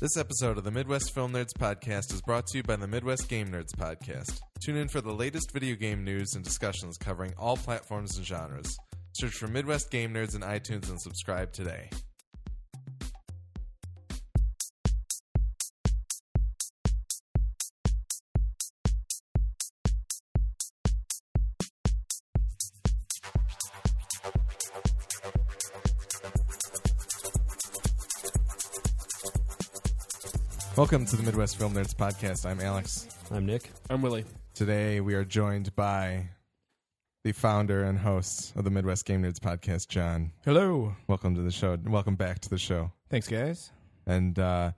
This episode of the Midwest Film Nerds Podcast is brought to you by the Midwest Game Nerds Podcast. Tune in for the latest video game news and discussions covering all platforms and genres. Search for Midwest Game Nerds in iTunes and subscribe today. Welcome to the Midwest Film Nerds Podcast. I'm Alex. I'm Nick. I'm Willie. Today we are joined by the founder and host of the Midwest Game Nerds Podcast, John. Hello. Welcome to the show. Welcome back to the show. Thanks, guys. And uh,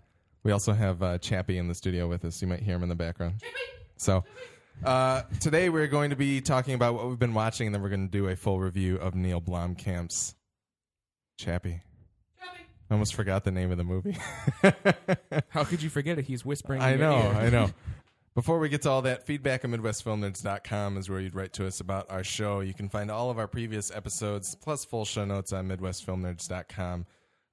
we also have uh, Chappie in the studio with us. You might hear him in the background. So uh, today we're going to be talking about what we've been watching, and then we're going to do a full review of Neil Blomkamp's Chappie. I almost forgot the name of the movie. How could you forget it? He's whispering. I in your know, ear. I know. Before we get to all that, feedback at MidwestFilmNerds.com is where you'd write to us about our show. You can find all of our previous episodes plus full show notes on MidwestFilmNerds.com.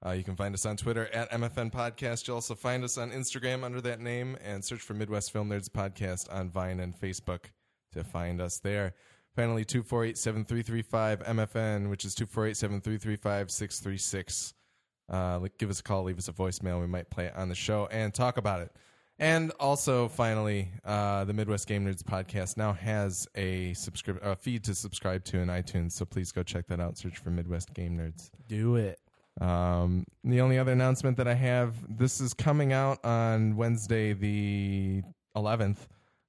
Uh, you can find us on Twitter at MFN Podcast. You'll also find us on Instagram under that name and search for Midwest Film Nerds Podcast on Vine and Facebook to find us there. Finally, 248 7335 MFN, which is 248 7335 636. Uh, like, give us a call, leave us a voicemail. We might play it on the show and talk about it. And also, finally, uh, the Midwest Game Nerds podcast now has a subscribe a feed to subscribe to in iTunes. So please go check that out. Search for Midwest Game Nerds. Do it. Um, the only other announcement that I have this is coming out on Wednesday, the 11th.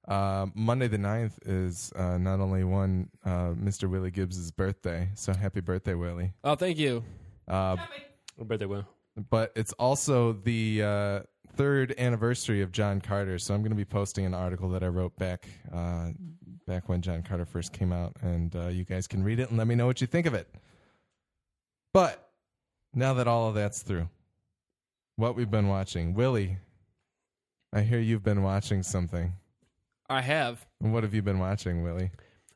Uh, Monday the 9th is uh, not only one uh, Mr. Willie Gibbs' birthday, so happy birthday, Willie. Oh, thank you. Uh, I bet they will. but it's also the uh, third anniversary of John Carter. So I'm going to be posting an article that I wrote back uh, back when John Carter first came out, and uh, you guys can read it and let me know what you think of it. But now that all of that's through, what we've been watching, Willie, I hear you've been watching something. I have. What have you been watching, Willie?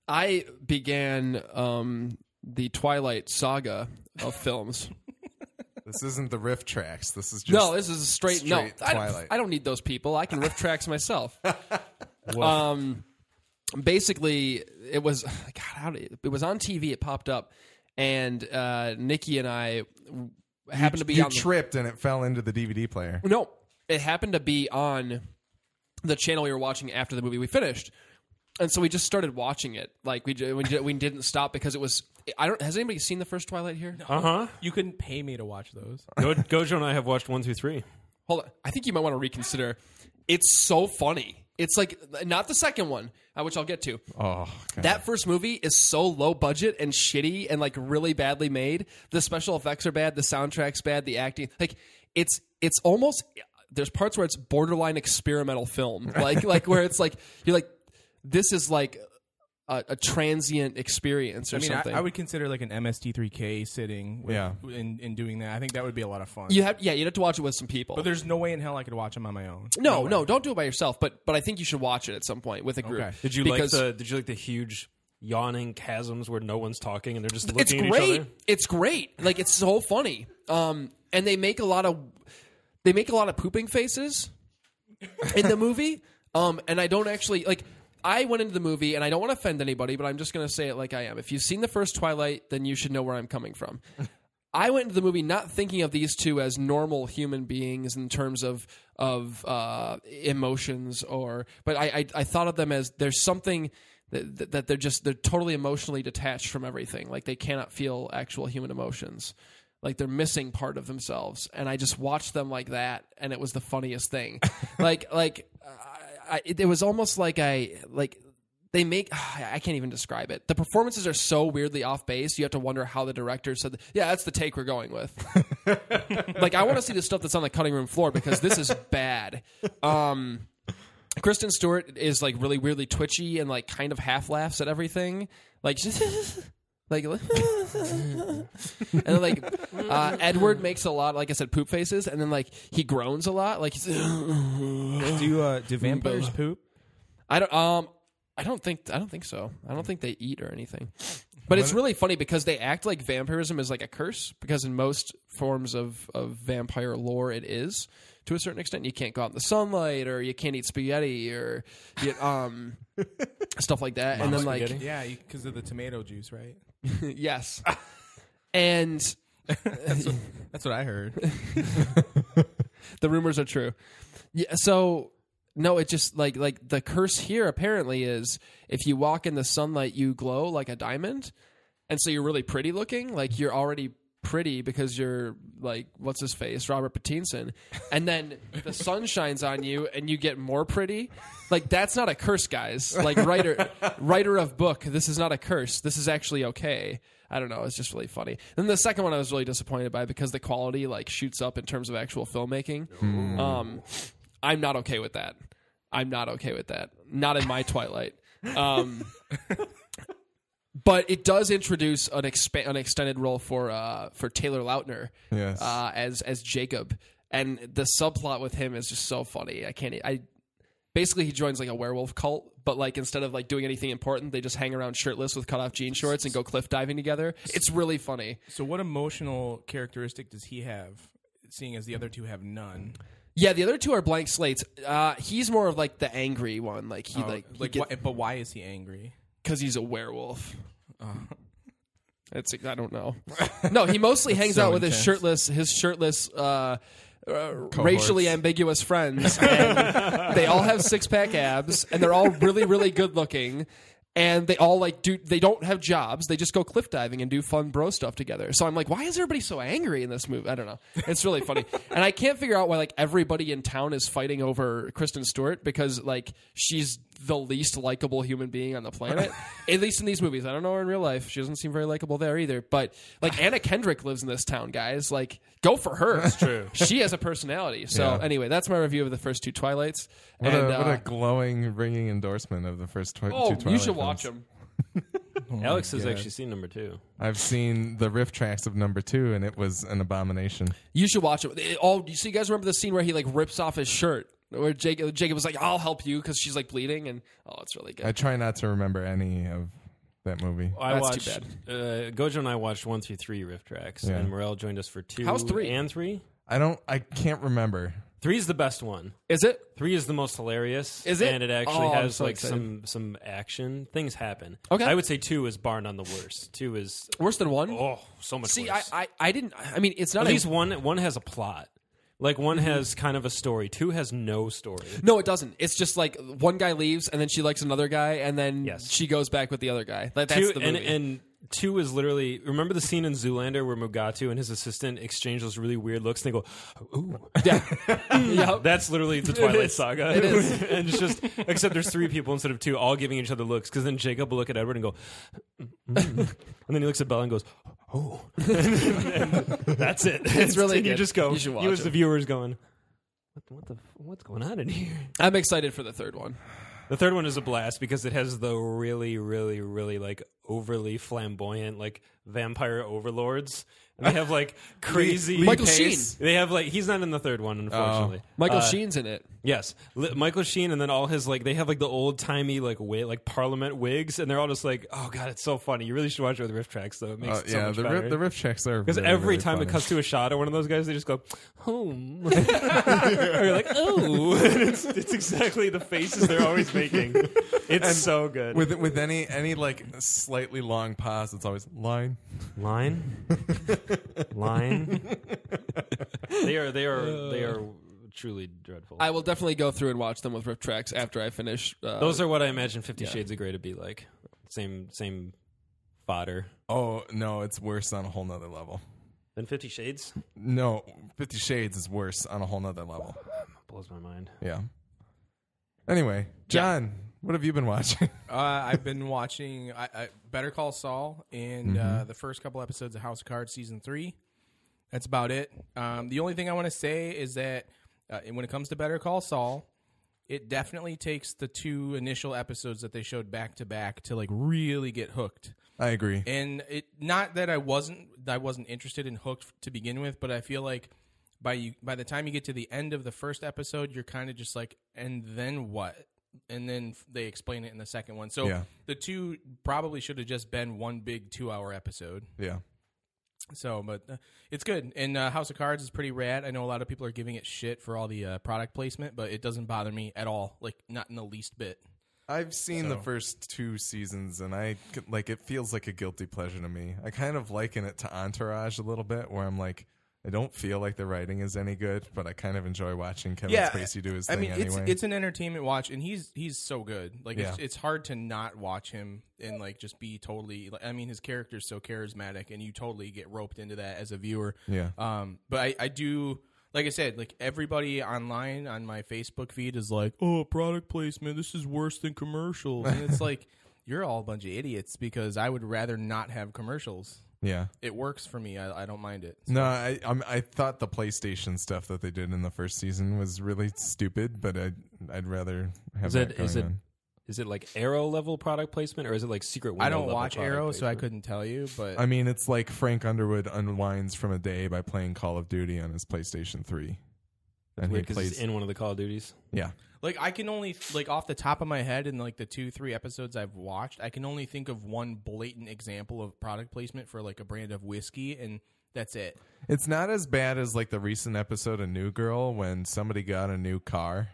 I began um, the Twilight saga of films. This isn't the riff tracks. This is just no, this is a straight, no. straight I, Twilight. I don't need those people. I can riff tracks myself. um, basically, it was God. How did it, it was on TV? It popped up, and uh, Nikki and I happened to be you on. the- tripped and it fell into the DVD player. No, it happened to be on the channel we were watching after the movie we finished, and so we just started watching it. Like we we, we didn't stop because it was. I don't. Has anybody seen the first Twilight here? Uh huh. You couldn't pay me to watch those. Go, Gojo and I have watched one, two, three. Hold on. I think you might want to reconsider. It's so funny. It's like not the second one, uh, which I'll get to. Oh, God. That first movie is so low budget and shitty and like really badly made. The special effects are bad, the soundtrack's bad, the acting like it's it's almost there's parts where it's borderline experimental film. Like like where it's like you're like this is like a, a transient experience or I mean, I, something. I would consider like an MST3K sitting, with, Yeah. in, in doing that. I think that would be a lot of fun. you have yeah, you'd have to watch it with some people. but there's no way in hell I could watch them on my own. no, way. no, don't do it by yourself. But but I think you should watch it at some point with a group. Okay. Did you Because- like the? Did you like the huge yawning chasms where no one's talking and they're just it's looking at each great. other? It's great. Like it's so funny. Um, and they make a lot of they make a lot of pooping faces in the movie. Um, and I don't actually like. I went into the movie, and I don't want to offend anybody, but I'm just going to say it like I am. If you've seen the first Twilight, then you should know where I'm coming from. I went into the movie not thinking of these two as normal human beings in terms of of uh, emotions, or but I, I I thought of them as there's something that, that they're just they're totally emotionally detached from everything. Like they cannot feel actual human emotions. Like they're missing part of themselves, and I just watched them like that, and it was the funniest thing. like like I, I, it was almost like I like they make I can't even describe it. The performances are so weirdly off base. You have to wonder how the director said, "Yeah, that's the take we're going with." like I want to see the stuff that's on the cutting room floor because this is bad. Um, Kristen Stewart is like really weirdly twitchy and like kind of half laughs at everything. Like like and then like uh, Edward makes a lot like I said poop faces and then like he groans a lot like he's, Do uh, do vampires poop? I don't um I don't think I don't think so. I don't think they eat or anything. But it's really funny because they act like vampirism is like a curse because in most forms of, of vampire lore it is to a certain extent. You can't go out in the sunlight, or you can't eat spaghetti, or you, um, stuff like that. and then like? Yeah, because of the tomato juice, right? yes, and That's what I heard. the rumors are true. Yeah, so no, it just like like the curse here apparently is if you walk in the sunlight, you glow like a diamond, and so you're really pretty looking. Like you're already pretty because you're like what's his face, Robert Pattinson, and then the sun shines on you and you get more pretty. Like that's not a curse, guys. Like writer writer of book, this is not a curse. This is actually okay. I don't know. It's just really funny. Then the second one I was really disappointed by because the quality like shoots up in terms of actual filmmaking. Um, I'm not okay with that. I'm not okay with that. Not in my Twilight. Um, but it does introduce an expa- an extended role for uh, for Taylor Lautner Yes. uh, as as Jacob, and the subplot with him is just so funny. I can't. I basically he joins like a werewolf cult, but like instead of like doing anything important, they just hang around shirtless with cut off jean shorts and go cliff diving together. It's really funny. So, what emotional characteristic does he have, seeing as the other two have none? Yeah, the other two are blank slates. Uh, he's more of like the angry one. Like he Oh, like he like, get- why, but why is he angry? Because he's a werewolf. It's I don't know. No, he mostly hangs so out with his shirtless his shirtless uh, uh, racially ambiguous friends. And they all have six pack abs, and they're all really really good looking. And they all like do. They don't have jobs. They just go cliff diving and do fun bro stuff together. So I'm like, why is everybody so angry in this movie? I don't know. It's really funny, and I can't figure out why like everybody in town is fighting over Kristen Stewart because like she's the least likable human being on the planet. At least in these movies. I don't know her in real life. She doesn't seem very likable there either. But like Anna Kendrick lives in this town, guys. Like, go for her. That's true. She has a personality. So Yeah. anyway, that's my review of the first two Twilights. what, and, a, what uh, a glowing, ringing endorsement of the first twi- oh, two Twilight you should watch films. them. Alex has God. actually seen number two. I've seen the riff tracks of number two, and it was an abomination. You should watch it. It- all you see, you guys remember the scene where he like rips off his shirt, where Jacob, Jacob was like, "I'll help you" because she's like bleeding, and oh, it's really good. I try not to remember any of that movie. I That's watched. too Uh, Gojo and I watched one through three riff tracks, Yeah. and Morel joined us for two. How's three? and three? I don't. I can't remember. Three is the best one. Is it? Three is the most hilarious. Is it? And it actually Oh, I'm has so like excited. some some action. Things happen. Okay. I would say two is bar none the worst. Two is Worse than one? oh so much See, I, worse. I, I didn't. I mean, it's not At a- least one one has a plot. Like one has kind of a story. Two has no story. No, it doesn't. It's just like one guy leaves, and then she likes another guy, and then Yes. she goes back with the other guy. Like, that's two, the movie. and two is literally remember the scene in Zoolander where Mugatu and his assistant exchange those really weird looks and they go, "Ooh." yeah, yeah. That's literally the Twilight is. Saga. It is. and it's just except there's three people instead of two, all giving each other looks. Because then Jacob will look at Edward and go, "Mm." and then he looks at Bella and goes, "Oh," and, that's it. It's really and you just go. You should watch as it. the viewers going, "What, what the what's going on in here?" I'm excited for the third one. The third one is a blast because it has the really, really, really like overly flamboyant like vampire overlords. And they have like crazy Michael pace. Sheen. They have like he's not in the third one unfortunately. Michael Uh, Sheen's in it. Yes, Li- Michael Sheen, and then all his like they have like the old timey like wi- like Parliament wigs, and they're all just like, oh god, it's so funny. You really should watch it with riff tracks though. It makes Uh, it so yeah, much the better. riff, the riff tracks are because really, every really time it funny. cuts to a shot of one of those guys, they just go, home. or you're like, oh. And it's, it's exactly the faces they're always making. It's so good. with with any any like slightly long pause, it's always line. line, line. they are, they are, they are truly dreadful. I will definitely go through and watch them with rip tracks after I finish. Uh, Those are what I imagine Fifty Yeah. Shades of Grey to be like. Same, same fodder. Oh no, it's worse on a whole nother level. Than Fifty Shades No, Fifty Shades is worse on a whole nother level. blows my mind. Yeah. Anyway, John, what have you been watching? Uh, I've been watching I, I, Better Call Saul and uh, the first couple episodes of House of Cards season three. That's about it. Um, the only thing I want to say is that uh, when it comes to Better Call Saul, it definitely takes the two initial episodes that they showed back to back to like really get hooked. I agree. And it not that I wasn't I wasn't interested in hooked to begin with, but I feel like by you by the time you get to the end of the first episode, you're kind of just like, and then what? And then they explain it in the second one. So Yeah. the two probably should have just been one big two hour episode. Yeah. So, but uh, it's good. And uh, House of Cards is pretty rad. I know a lot of people are giving it shit for all the uh, product placement, but it doesn't bother me at all. Like not in the least bit. I've seen the So- first two seasons, and I like it feels like a guilty pleasure to me. I kind of liken it to Entourage a little bit, where I'm like, I don't feel like the writing is any good, but I kind of enjoy watching Kevin Spacey do his I thing mean, anyway. it's it's an entertainment watch, and he's he's so good. Like it's, Yeah. it's hard to not watch him and like just be totally. Like, I mean, his character's so charismatic, and you totally get roped into that as a viewer. Yeah. Um, but I I do. Like I said, like everybody online on my Facebook feed is like, "Oh, product placement. This is worse than commercials," and it's like, you're all a bunch of idiots because I would rather not have commercials. Yeah. It works for me. I, I don't mind it. No, I I'm, I thought the PlayStation stuff that they did in the first season was really stupid, but I I'd rather have Is that it- going is it- on. Is it like Arrow level product placement, or is it like Secret Window? I don't level watch product Arrow, so I couldn't tell you. But I mean, it's like Frank Underwood unwinds from a day by playing Call of Duty on his PlayStation 3. And he plays, it's in one of the Call of Duties. yeah. Like I can only like off the top of my head in like the two three episodes I've watched, I can only think of one blatant example of product placement for like a brand of whiskey, and that's it. It's not as bad as like the recent episode of New Girl when somebody got a new car.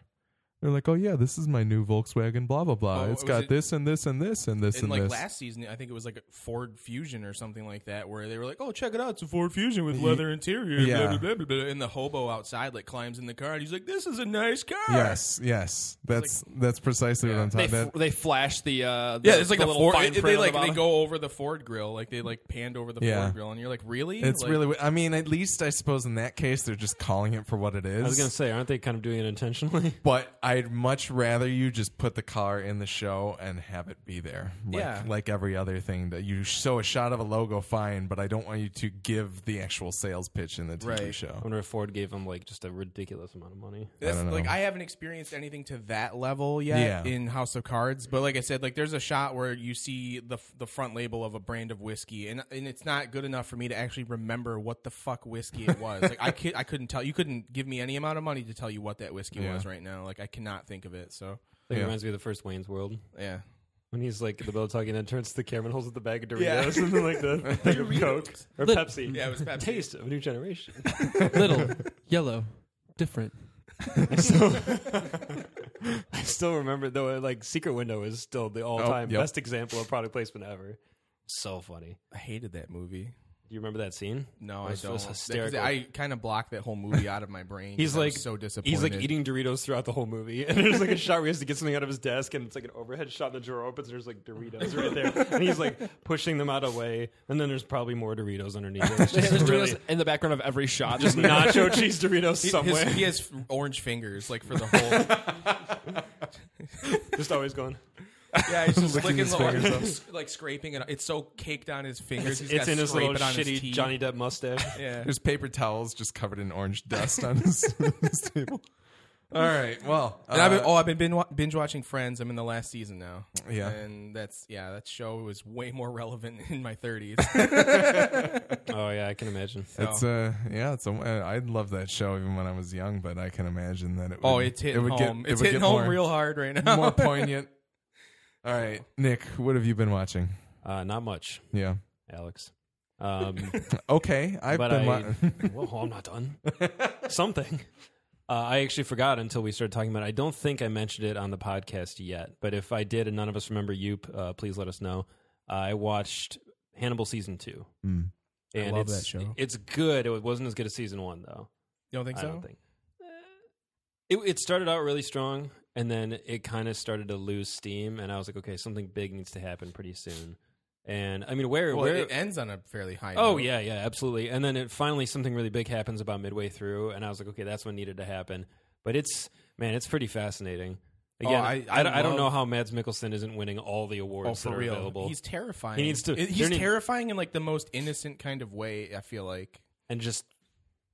They're like, "Oh yeah, this is my new Volkswagen, blah blah blah. Oh, it's was got it- this and this and this and this And and like this." last season, I think it was like a Ford Fusion or something like that, where they were like, "Oh, check it out, it's a Ford Fusion with leather interior." Yeah. Blah, blah, blah, blah, blah. And the hobo outside like climbs in the car, and he's like, "This is a nice car." yes, yes, that's that's precisely what I'm They, talking f- about. they flash the uh the, Yeah, it's like the, little Ford. fine They, print on like the they bottom. go over the Ford grill, like they like panned over the Yeah. Ford grill, and you're like, "Really?" It's Like, really. I mean, at least I suppose in that case they're just calling it for what it is. I was gonna say, aren't they kind of doing it intentionally? But I'd much rather you just put the car in the show and have it be there. Like, Yeah. Like every other thing that you show a shot of a logo, fine, but I don't want you to give the actual sales pitch in the TV Right. I show. wonder if Ford gave them like just a ridiculous amount of money. That's, don't know. like I haven't experienced anything to that level yet Yeah. in House of Cards, but like I said, like there's a shot where you see the the front label of a brand of whiskey, and and it's not good enough for me to actually remember what the fuck whiskey it was. like I could, I couldn't tell. You couldn't give me any amount of money to tell you what that whiskey Yeah. was right now. Like I cannot think of it. So Like, Yeah. It reminds me of the first Wayne's World yeah, when he's like in the bell talking, and then turns to the camera and holds up the bag of Doritos Yeah. and then like the thing of Coke or Lit- Pepsi. yeah, it was Pepsi. Taste of a new generation. little yellow different. I still, I still remember though. Uh, like Secret Window is still the all-time oh, yep. best example of product placement ever. So funny. I hated that movie. Do you remember that scene? No, It I was- it don't. was Because hysterical. I kind of blocked that whole movie out of my brain. He's 'cause I was like so disappointed. He's like eating Doritos throughout the whole movie, and there's like a shot where he has to get something out of his desk, and it's like an overhead shot. And the drawer opens, and there's like Doritos right there, and he's like pushing them out of the way, and then there's probably more Doritos underneath. It. It's just There's really Doritos in the background of every shot. just nacho cheese Doritos He- his- somewhere, he has orange fingers, like for the whole. just always going. Yeah, he's just licking his the fingers orange, like scraping it. It's so caked on his fingers. It's, he's it's in his little it on his shitty teeth. Johnny Depp mustache. Yeah. There's paper towels just covered in orange dust on his, his table. All right. Well, And I've been, uh, oh, I've been binge watching Friends. I'm in the last season now. Yeah. and that's yeah, that show was way more relevant in my 30s. Oh yeah, I can imagine. It's uh yeah, it's a, uh, love that show even when I was young, but I can imagine that it. Would, oh, it's hitting it would home. Get, it it's would hitting get home more, real hard right now. more poignant. All right, Nick, what have you been watching? Uh, not much, Yeah. Alex. Um, Okay, I've but been. I, wa- well, I'm not done. Something. Uh, I actually forgot until we started talking about it. I don't think I mentioned it on the podcast yet, but if I did and none of us remember Yoop, uh, please let us know. I watched Hannibal season two. Mm. And love it's, that show. It's good. It wasn't as good as season one, though. You don't think so? I so? don't think. It, it started out really strong, and then it kind of started to lose steam, and I was like, okay, something big needs to happen pretty soon. And I mean, where Well, where it ends on a fairly high. Oh note. yeah, yeah, absolutely. And then it finally something really big happens about midway through, and I was like, okay, that's what needed to happen. But it's man, it's pretty fascinating. Oh, Again, Oh, I- I don't- I don't love- know how Mads Mikkelsen isn't winning all the awards Oh, that for are real. available, He's terrifying. He needs to- there He's need- terrifying in like the most innocent kind of way. I feel like. and just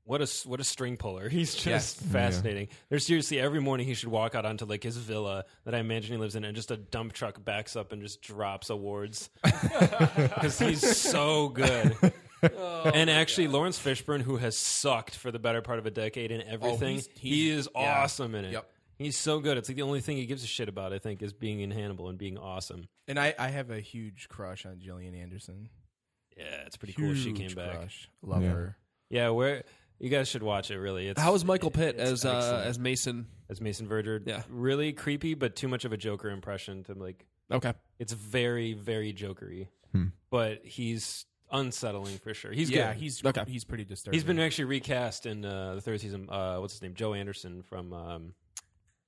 what a what a string puller. He's just Yes. fascinating. There's seriously every morning he should walk out onto like his villa that I imagine he lives in, and just a dump truck backs up and just drops awards because he's so good. Oh and actually, Laurence Fishburne, who has sucked for the better part of a decade in oh, everything, he's- he is yeah. awesome in it. Yep. He's so good. It's like the only thing he gives a shit about, I think, is being in Hannibal and being awesome. And I, I have a huge crush on Gillian Anderson. Yeah, it's pretty cool. She came Huge back. crush. Love Yeah. her. Yeah, where you guys should watch it. Really, it's How was Michael Pitt it's as uh, excellent. as Mason? as Mason Verger? Yeah. really creepy, but too much of a Joker impression to like. Okay, It's very very Jokery, Hmm. but he's unsettling for sure. He's yeah, good. he's Okay. he's pretty disturbing. He's been actually recast in uh, the third season. Uh, what's his name? Joe Anderson from um,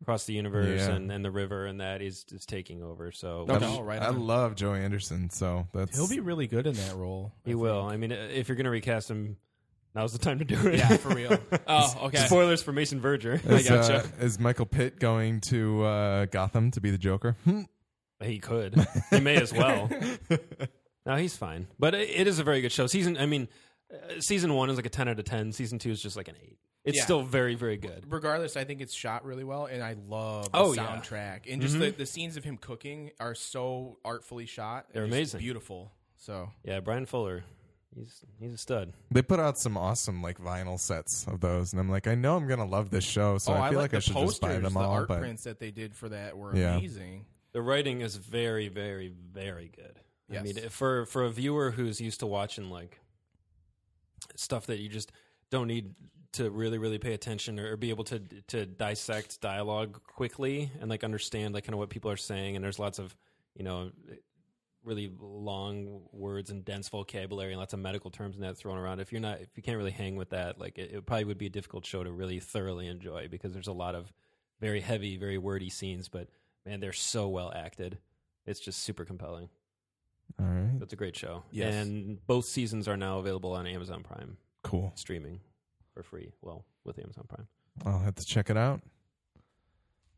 Across the Universe Yeah. and, and the River, and that is is taking over. So Okay. I, Oh, right I on. love Joe Anderson, so that's He'll be really good in that role. I he think. will. I mean, if you're gonna recast him, now's the time to do it. Yeah, for real. oh okay. Spoilers for Mason Verger. Is, gotcha. uh, is Michael Pitt going to uh, Gotham to be the Joker? Hmm. He could. He may as well. no, he's fine. But it, it is a very good show. Season. I mean, uh, season one is like a ten out of ten. Season two is just like an eight. It's Yeah. still very very good. Regardless, I think it's shot really well, and I love the Oh, yeah. soundtrack and just the, the scenes of him cooking are so artfully shot. They're Just amazing. beautiful. So Yeah, Bryan Fuller. He's he's a stud. They put out some awesome like vinyl sets of those, and I'm like, I know I'm gonna love this show, so oh, I feel like like, I should posters, just buy them the all. art But prints that they did for that were Yeah. amazing. The writing is very, very, very good. I mean, for for a viewer who's used to watching like stuff that you just don't need to really, really pay attention or, or be able to to dissect dialogue quickly and like understand like kind of what people are saying. And there's lots of you know really long words and dense vocabulary and lots of medical terms and that thrown around. If you're not, if you can't really hang with that, like it, it probably would be a difficult show to really thoroughly enjoy because there's a lot of very heavy, very wordy scenes, but man, they're so well acted. It's just super compelling. all right, It's a great show. Yes. And both seasons are now available on Amazon Prime cool. streaming for free. Well, with Amazon Prime. I'll have to check it out.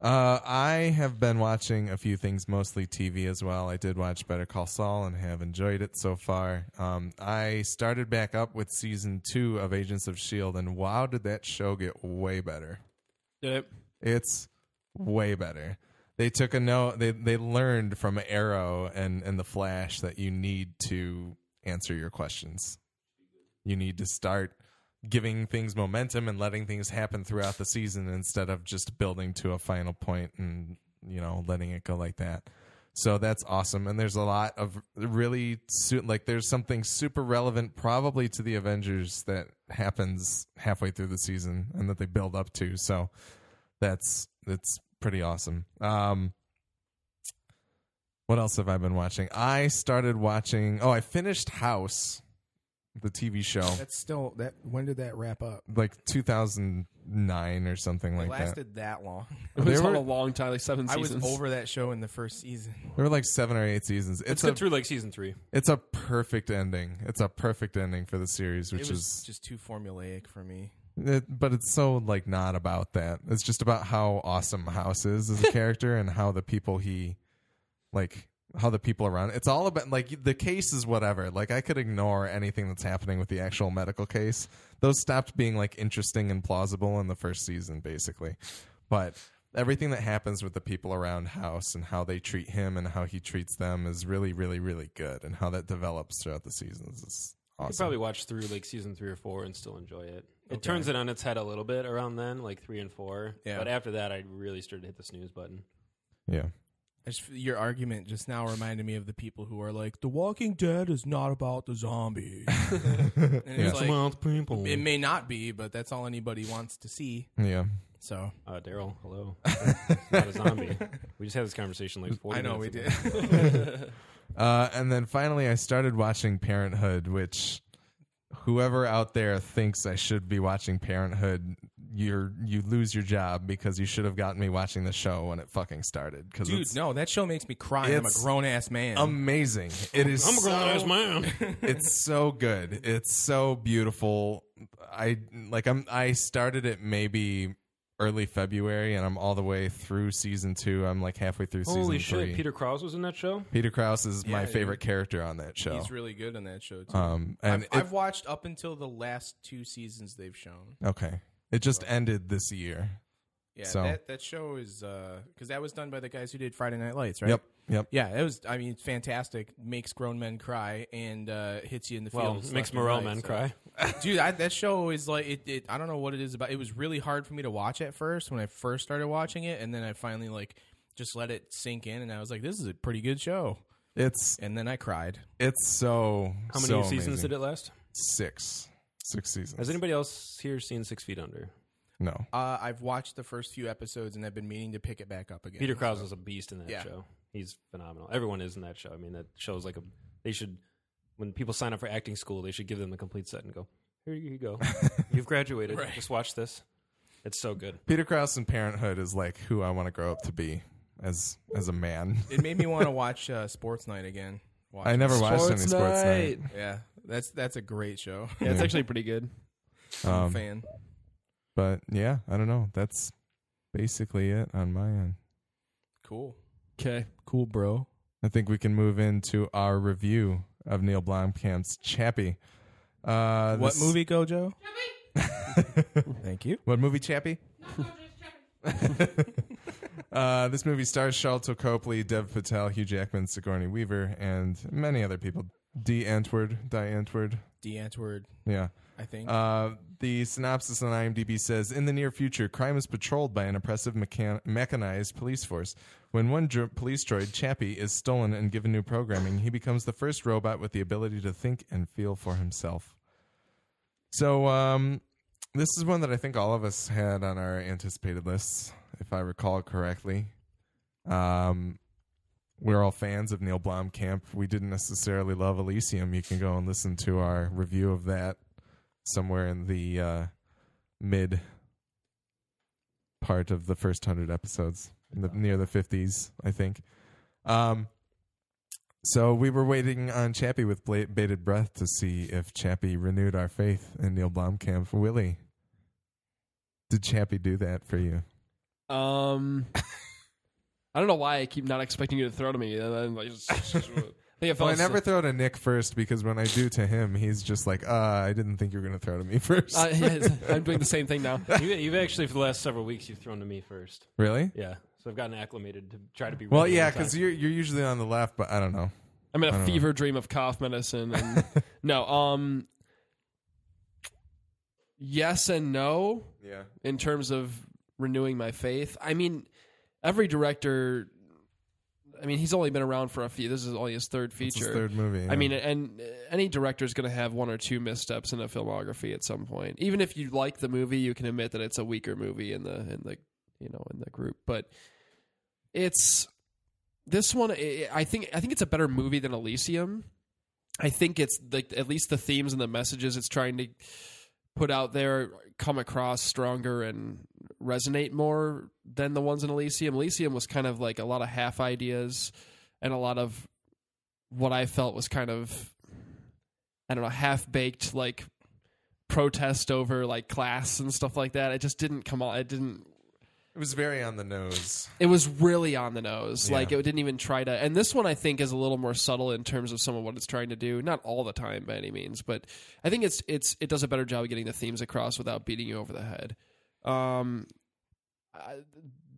Uh, I have been watching a few things, mostly TV as well. I did watch Better Call Saul and have enjoyed it so far. Um, I started back up with season two of Agents of Shield, and wow, did that show get way better! Did it? It's way better. They took a note. They they learned from Arrow and and the Flash that you need to answer your questions. You need to start giving things momentum and letting things happen throughout the season instead of just building to a final point and you know letting it go like that. So that's awesome, and there's a lot of really su- like there's something super relevant, probably to the Avengers that happens halfway through the season and that they build up to. So that's that's pretty awesome. Um, what else have I been watching? I started watching. Oh, I finished House, the TV show, That's still that. When did that wrap up? like 2009 or something It like that. lasted that, long. It was They on were- a long time, like seven I was seasons. over that show in the first season. There were like seven or eight seasons. It's It's good a through like season three. it's a perfect ending. It's a perfect ending for the series, which it was is just too formulaic for me. It, but it's so like not about that. It's just about how awesome House is as a character and how the people he like how the people around. It's all about like the case is whatever. Like I could ignore anything that's happening with the actual medical case. Those stopped being like interesting and plausible in the first season basically. But everything that happens with the people around House and how they treat him and how he treats them is really really really good and how that develops throughout the seasons is awesome. You could probably watch through like season three or four and still enjoy it. It turns it on its head a little bit around then, like three and four. Yeah. But after that, I really started to hit the snooze button. yeah. I just, your argument just now reminded me of the people who are like, "The Walking Dead is not about the zombies." and it's Yeah. like, people. it may not be, but that's all anybody wants to see. Yeah. So Uh, Daryl, hello. Not a zombie. We just had this conversation like 40 I know we minutes did. Uh, and then finally, I started watching Parenthood, which whoever out there thinks I should be watching Parenthood, you're you lose your job because you should have gotten me watching the show when it fucking started. Because Dude, it's no, that show makes me cry. I'm a It's grown ass man. amazing. It is. I'm a grown ass so- man. it's so good. It's so beautiful. I like. I'm. I started it maybe early February, and I'm all the way through season two. I'm like halfway through Holy season shit! three. Peter Krause was in that show. Peter Krause is my Yeah, favorite character on that show. He's really good on that show too. um, and I've, it- I've watched up until the last two seasons they've shown. Okay. It just ended this year. Yeah, So- that that show is because that was done by the guys who did Friday Night Lights, right? Yep. Yep. Yeah, it was. I mean, it's fantastic. Makes grown men cry and uh, hits you in the Well, feelings. makes left and Morel right, men so- cry. Dude, I, that show is like it, it. I don't know what it is about. It was really hard for me to watch at first when I first started watching it, and then I finally like just let it sink in, and I was like, "This is a pretty good show." It's and then I cried. it's so How many so seasons amazing. did it last? Six, six seasons. Has anybody else here seen Six Feet Under? No, Uh, I've watched the first few episodes and I've been meaning to pick it back up again. Peter Krause so- is a beast in that Yeah. show. He's phenomenal. Everyone is in that show. I mean, that show is like a. They should, when people sign up for acting school, they should give them the complete set and go, "Here you go, you've graduated. Right. Just watch this. It's so good." Peter Krause in Parenthood is like who I want to grow up to be as as a man. It made me want to watch uh, Sports Night again. Watch I never watched any Sports sports night. night. Yeah, that's that's a great show. Yeah, it's Yeah. actually pretty good. I'm a Um, fan. but yeah, I don't know. That's basically it on my end. Cool. Okay. Cool, bro. I think we can move into our review of Neil Blomkamp's Chappie. Uh, What this- movie, Gojo? Thank you. What movie, Chappie? uh, this movie stars Sharlto Copley, Dev Patel, Hugh Jackman, Sigourney Weaver, and many other people. D. Antwoord, Di Antwoord. D. Antwoord, Yeah. I think. Uh, the synopsis on IMDb says In the near future, crime is patrolled by an oppressive mechan- mechanized police force. When one dro- police droid, Chappie, is stolen and given new programming, he becomes the first robot with the ability to think and feel for himself. So, um, this is one that I think all of us had on our anticipated lists, if I recall correctly. Um, we're all fans of Neil Blomkamp. We didn't necessarily love Elysium. You can go and listen to our review of that somewhere in the uh, mid part of the first hundred episodes, in the, near the fifties, I think. Um, so we were waiting on Chappie with bla- bated breath to see if Chappie renewed our faith in Neil Blomkamp. Willie, did Chappie do that for you? Um, I don't know why I keep not expecting you to throw to me. And then like, just, I I Well, I never throw to Nick first because when I do to him, he's just like, "Uh, I didn't think you were going to throw to me first. Uh, yes, I'm doing the same thing now. you, you've actually for the last several weeks you've thrown to me first. really? Yeah, so I've gotten acclimated to try to be. Well, yeah, all the time. because you're you're usually on the left, but I don't know. I'm in a don't know. fever dream of cough medicine. And no, um, yes and no Yeah. in terms of renewing my faith. I mean, every director. I mean, he's only been around for a few. This is only his third It's his feature. third movie. I mean, and uh, any director is going to have one or two missteps in a filmography at some point. Even if you like the movie, you can admit that it's a weaker movie in the in the you know in the group. But it's this one. I I think I think it's a better movie than Elysium. I think it's like at least the themes and the messages it's trying to put out there come across stronger and resonate more than the ones in Elysium. Elysium was kind of like a lot of half ideas and a lot of what I felt was kind of I don't know half baked like protest over like class and stuff like that. It just didn't come on. It didn't. it was very on the nose. It was really on the nose. Yeah. Like it didn't even try to. And this one I think is a little more subtle in terms of some of what it's trying to do. Not all the time by any means, but I think it's it's it does a better job of getting the themes across without beating you over the head. Um, I-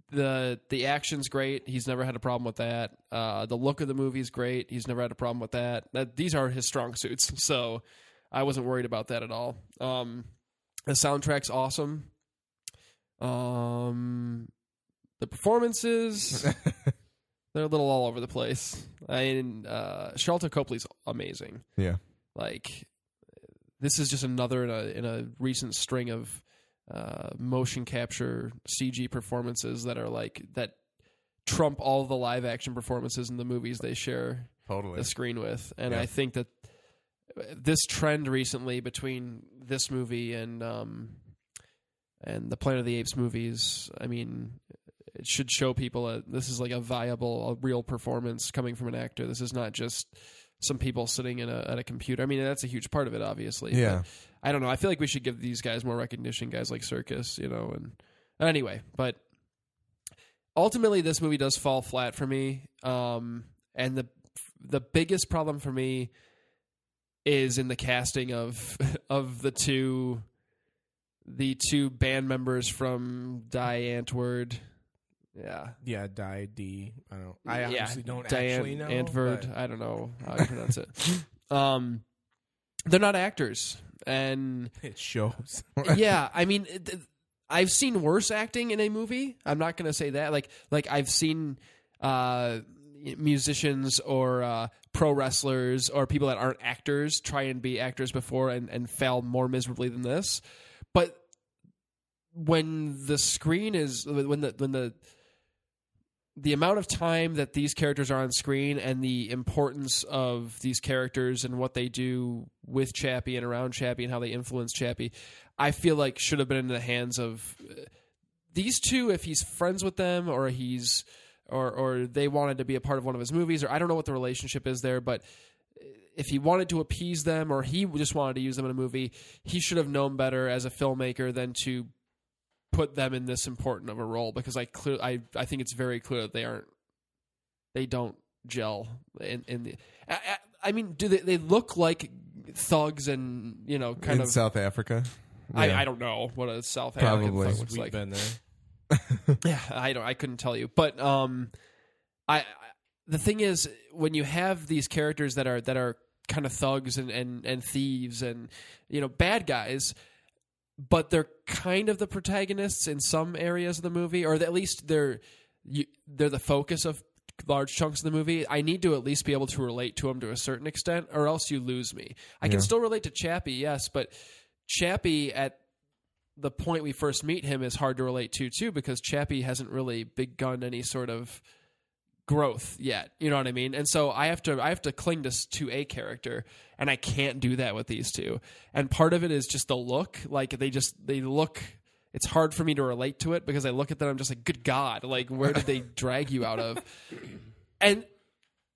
the the action's great. He's never had a problem with that. Uh, the look of the movie's great. He's never had a problem with that. that. These are his strong suits, so I wasn't worried about that at all. Um, the soundtrack's awesome. Um, the performances they're a little all over the place. I mean, uh, Sharlto Copley's amazing. Yeah. Like this is just another in a in a recent string of uh, motion capture CG performances that are like that trump all the live action performances in the movies they share Totally. the screen with. And Yeah. I think that this trend recently between this movie and um, and the Planet of the Apes movies, I mean, it should show people that this is like a viable, a real performance coming from an actor. This is not just some people sitting in a, at a computer. I mean, that's a huge part of it, obviously. Yeah. I don't know. I feel like we should give these guys more recognition, guys like Serkis, you know. And anyway, but ultimately, this movie does fall flat for me. Um, and the the biggest problem for me is in the casting of of the two the two band members from Die Antwoord. Yeah. Yeah, Die D. I don't. I Yeah, honestly don't Diane actually know. Antwoord. I don't know how you pronounce it. Um, they're not actors, and It shows. yeah, I mean, th- I've seen worse acting in a movie. I'm not going to say that. Like, like I've seen uh, musicians or uh, pro wrestlers or people that aren't actors try and be actors before and, and fail more miserably than this. But when the screen is when the when the the amount of time that these characters are on screen and the importance of these characters and what they do with Chappie and around Chappie and how they influence Chappie, I feel like should have been in the hands of uh, these two if he's friends with them or he's or or they wanted to be a part of one of his movies or I don't know what the relationship is there, but if he wanted to appease them or he just wanted to use them in a movie, he should have known better as a filmmaker than to put them in this important of a role because I clear I I think it's very clear that they aren't they don't gel in, in the I, I- I mean do they they look like thugs and you know kind in of South Africa. I, Yeah. I don't know what a South African Probably. thug looks We've like been there. yeah, I don't. I couldn't tell you, but um, I, I the thing is when you have these characters that are that are kind of thugs and and and thieves and you know bad guys, but they're kind of the protagonists in some areas of the movie, or at least they're you, they're the focus of large chunks of the movie. I need to at least be able to relate to them to a certain extent, or else you lose me. I can still relate to Chappie, yes, but Chappie at the point we first meet him is hard to relate to too because Chappie hasn't really begun any sort of growth yet. You know what I mean? And so I have to I have to cling to to a character and I can't do that with these two. And part of it is just the look, like they just they look it's hard for me to relate to it because I look at them I'm just like good god, like where did they drag you out of? And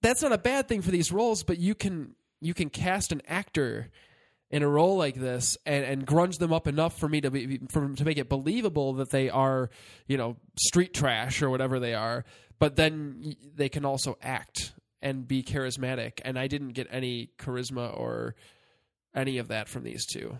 that's not a bad thing for these roles, but you can you can cast an actor in a role like this and, and grunge them up enough for me to be for, to make it believable that they are you know street trash or whatever they are but then they can also act and be charismatic and I didn't get any charisma or any of that from these two.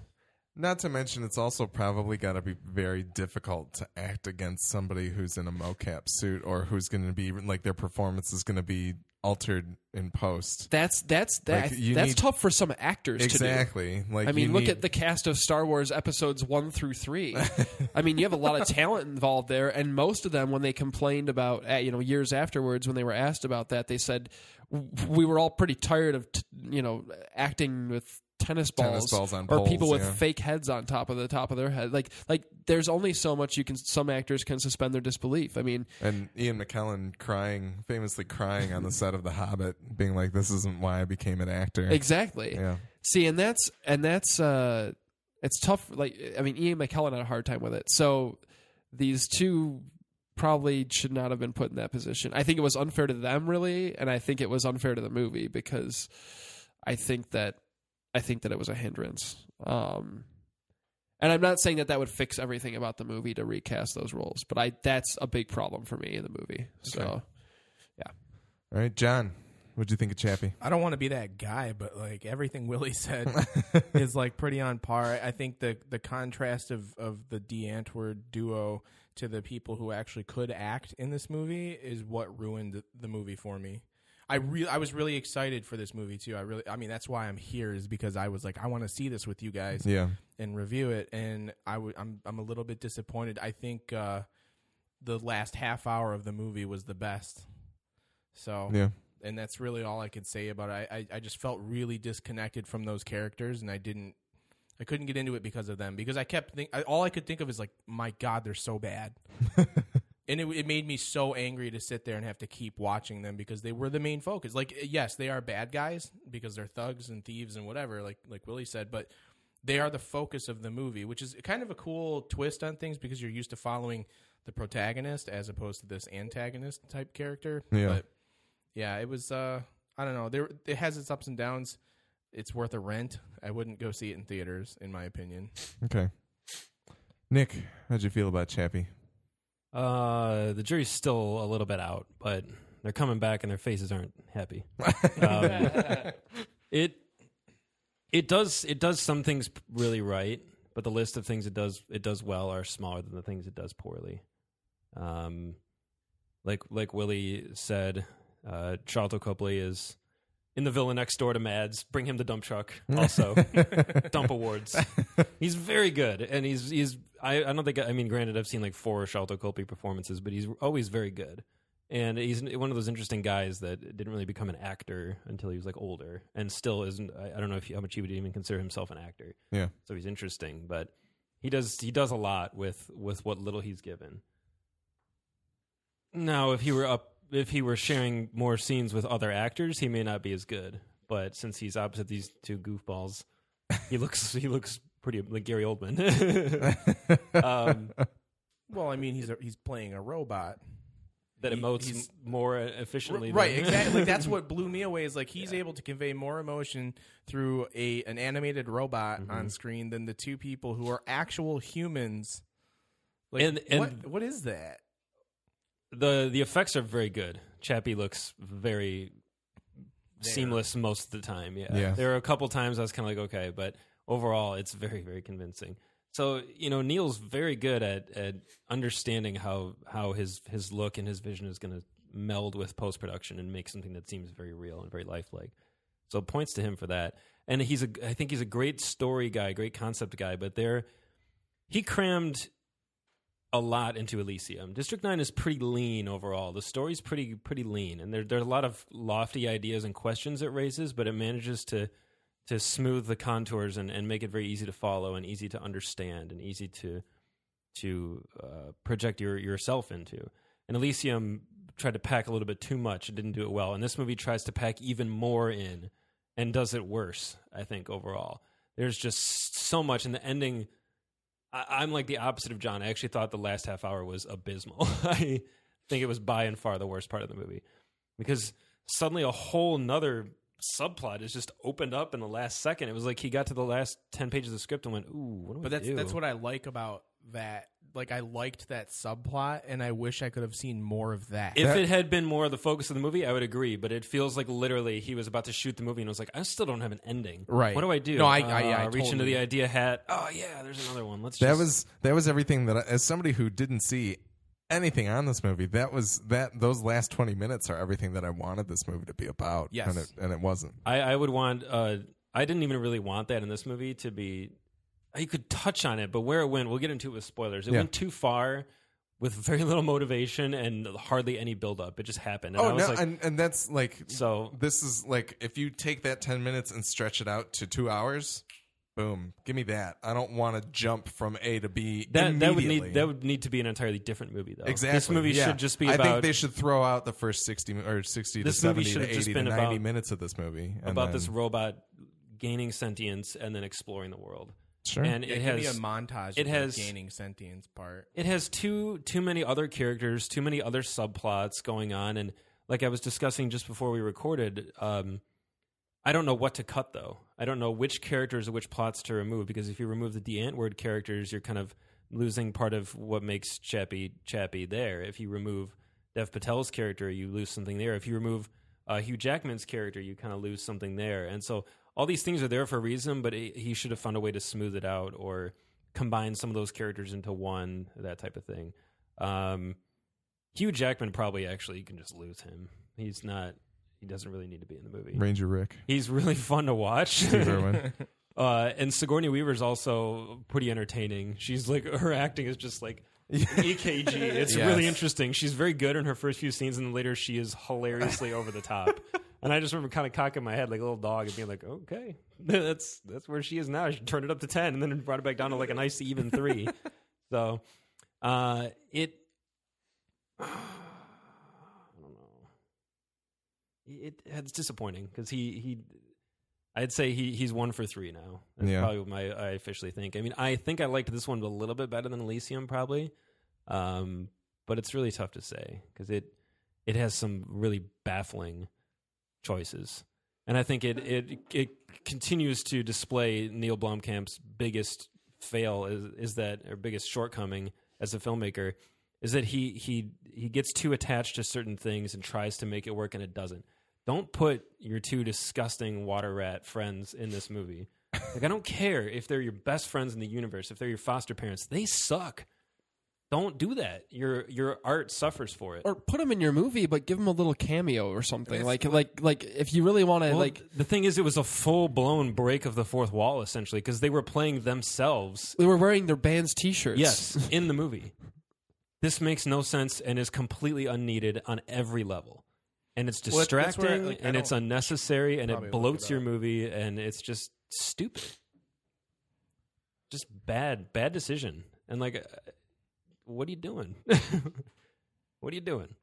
Not to mention, it's also probably got to be very difficult to act against somebody who's in a mocap suit or who's going to be like their performance is going to be altered in post. that's that's that Like, that's need- tough for some actors to do Exactly. Like I mean, look need- at the cast of Star Wars episodes one through three. I mean, you have a lot of talent involved there, and most of them, when they complained about, uh, you know, years afterwards, when they were asked about that, they said we were all pretty tired of, t- you know, acting with tennis balls, Tennis balls or poles, people with yeah. fake heads on top of the top of their head. Like, like there's only so much you can. Some actors can suspend their disbelief. I mean, And Ian McKellen crying, famously crying on the set of The Hobbit, being like, "This isn't why I became an actor." exactly. Yeah. See, and that's and that's uh it's tough like I mean Ian McKellen had a hard time with it. So these two probably should not have been put in that position. I think it was unfair to them really, and I think it was unfair to the movie because I think that I think that it was a hindrance. Um and I'm not saying that that would fix everything about the movie to recast those roles, but I that's a big problem for me in the movie. So yeah. All right, John, what'd you think of Chappie? I don't want to be that guy, but like everything Willie said is like pretty on par. I think the the contrast of of the D Antwoord duo to the people who actually could act in this movie is what ruined the, the movie for me. I really I was really excited for this movie too. I really I mean that's why I'm here is because I was like I want to see this with you guys Yeah. and review it and I w- I'm I'm a little bit disappointed. I think uh the last half hour of the movie was the best. So Yeah. and that's really all I could say about it. I, I, I just felt really disconnected from those characters, and I didn't, I couldn't get into it because of them. Because I kept think, I, all I could think of is like, my God, they're so bad, and it, it made me so angry to sit there and have to keep watching them because they were the main focus. Like, yes, they are bad guys because they're thugs and thieves and whatever, like like Willie said, but they are the focus of the movie, which is kind of a cool twist on things because you're used to following the protagonist as opposed to this antagonist type character. Yeah. But yeah, it was. uh I don't know. There, it has its ups and downs. It's worth a rent. I wouldn't go see it in theaters, in my opinion. Okay. Nick, how'd you feel about Chappie? Uh, the jury's still a little bit out, but they're coming back and their faces aren't happy. Um, it it does it does some things really right, but the list of things it does it does well are smaller than the things it does poorly. Um, like like Willie said, uh, Sharlto Copley is in the villa next door to Mads. Bring him the dump truck. Also, dump awards. He's very good, and he's he's. I, I don't think I mean. Granted, I've seen like four Sharlto Copley performances, but he's always very good. and he's one of those interesting guys that didn't really become an actor until he was like older, and still isn't. I, I don't know if he, how much he would even consider himself an actor. Yeah. So he's interesting, but he does he does a lot with with what little he's given. Now, if he were up, if he were sharing more scenes with other actors, he may not be as good. But since he's opposite these two goofballs, he looks he looks pretty like Gary Oldman. um, Well, I mean, he's a, he's playing a robot. that He- emotes more efficiently. right, than- exactly. Like that's what blew me away. Is like he's able to convey more emotion through a an animated robot Mm-hmm. on screen than the two people who are actual humans. Like, And- and- what, what is that? The the effects are very good. Chappie looks very seamless most of the time. Yeah. Yeah. There are a couple times I was kind of like, okay, but overall, it's very very convincing. So you know, Neil's very good at at understanding how how his his look and his vision is going to meld with post production and make something that seems very real and very lifelike. So points to him for that. And he's a I think he's a great story guy, great concept guy, but there he crammed a lot into Elysium. District 9 is pretty lean overall. The story's pretty pretty lean and there there's a lot of lofty ideas and questions it raises, but it manages to to smooth the contours and, and make it very easy to follow and easy to understand and easy to to uh, project your yourself into. And Elysium tried to pack a little bit too much and didn't do it well. And this movie tries to pack even more in and does it worse, I think, overall. There's just so much and the ending I, I'm like the opposite of John. I actually thought the last half hour was abysmal. I think it was by and far the worst part of the movie. Because suddenly a whole nother subplot is just opened up in the last second. It was like he got to the last ten pages of the script and went, "Ooh, what do But we that's do?" that's what I like about that. Like I liked that subplot, and I wish I could have seen more of that. If it had been more the focus of the movie, I would agree. But it feels like literally he was about to shoot the movie and was like, "I still don't have an ending. Right. What do I do? No, I- I- yeah, I Uh, reach into totally- the idea hat. Oh yeah, there's another one. Let's That just was that was everything that I, as somebody who didn't see anything on this movie, that was that those last twenty minutes are everything that I wanted this movie to be about. Yes. and it, and it wasn't. I, I would want. Uh, I didn't even really want that in this movie to be. You could touch on it, but where it went, we'll get into it with spoilers. It Yeah. went too far with very little motivation and hardly any build up. It just happened. And oh, I Oh was no, like, and and that's like so this is like if you take that 10 minutes and stretch it out to 2 hours boom give me that i don't want to jump from a to b that that would need that would need to be an entirely different movie though. exactly This movie yeah. should just be i think they should throw out the first 60 or 60 This to movie 70 should to 80 to 90 about- minutes of this movie about then- this robot gaining sentience and then exploring the world. Sure And yeah, it give me has a montage. it of has- the gaining sentience part. it has too too many other characters, too many other subplots going on, and like I was discussing just before we recorded, um, I don't know what to cut though. I don't know which characters or which plots to remove because if you remove the Die Antwoord characters, you're kind of losing part of what makes Chappie Chappie there. If you remove Dev Patel's character, you lose something there. If you remove uh, Hugh Jackman's character, you kind of lose something there. And so all these things are there for a reason, but he he should have found a way to smooth it out or combine some of those characters into one, that type of thing. Um, Hugh Jackman probably actually you can just lose him. He's not. He doesn't really need to be in the movie. ranger rick He's really fun to watch. Uh, and Sigourney Weaver's also pretty entertaining. She's like her acting is just like EKG. It's Yes. really interesting. She's very good in her first few scenes, and then later she is hilariously over the top. And I just remember kind of cocking my head like a little dog and being like, "Okay, that's that's where she is now." She turned it up to ten, and then brought it back down to like a nice even three. so, uh, it. I don't know. It, it's disappointing because he he I'd say he he's one for three now. That's Yeah. probably what my I officially think. I mean, I think I liked this one a little bit better than Elysium, probably, um, but it's really tough to say because it it has some really baffling choices, and I think it it it continues to display Neil Blomkamp's biggest fail is is that or biggest shortcoming as a filmmaker is that he he he gets too attached to certain things and tries to make it work and it doesn't. Don't put your two disgusting water rat friends in this movie. Like I don't care if they're your best friends in the universe, if they're your foster parents, they suck. Don't do that. Your your art suffers for it. or put them in your movie, but give them a little cameo or something. Like, like, like if you really want to, Well, like, the thing is, it was a full blown break of the fourth wall, essentially, because they were playing themselves. they were wearing their band's T-shirts. Yes, in the movie. This makes no sense and is completely unneeded on every level. And it's Well, that's where I- distracting like, I and it's don't- unnecessary and Probably it look bloats it your up. movie and it's just stupid. Just bad, bad decision. And like, uh, what are you doing? what are you doing?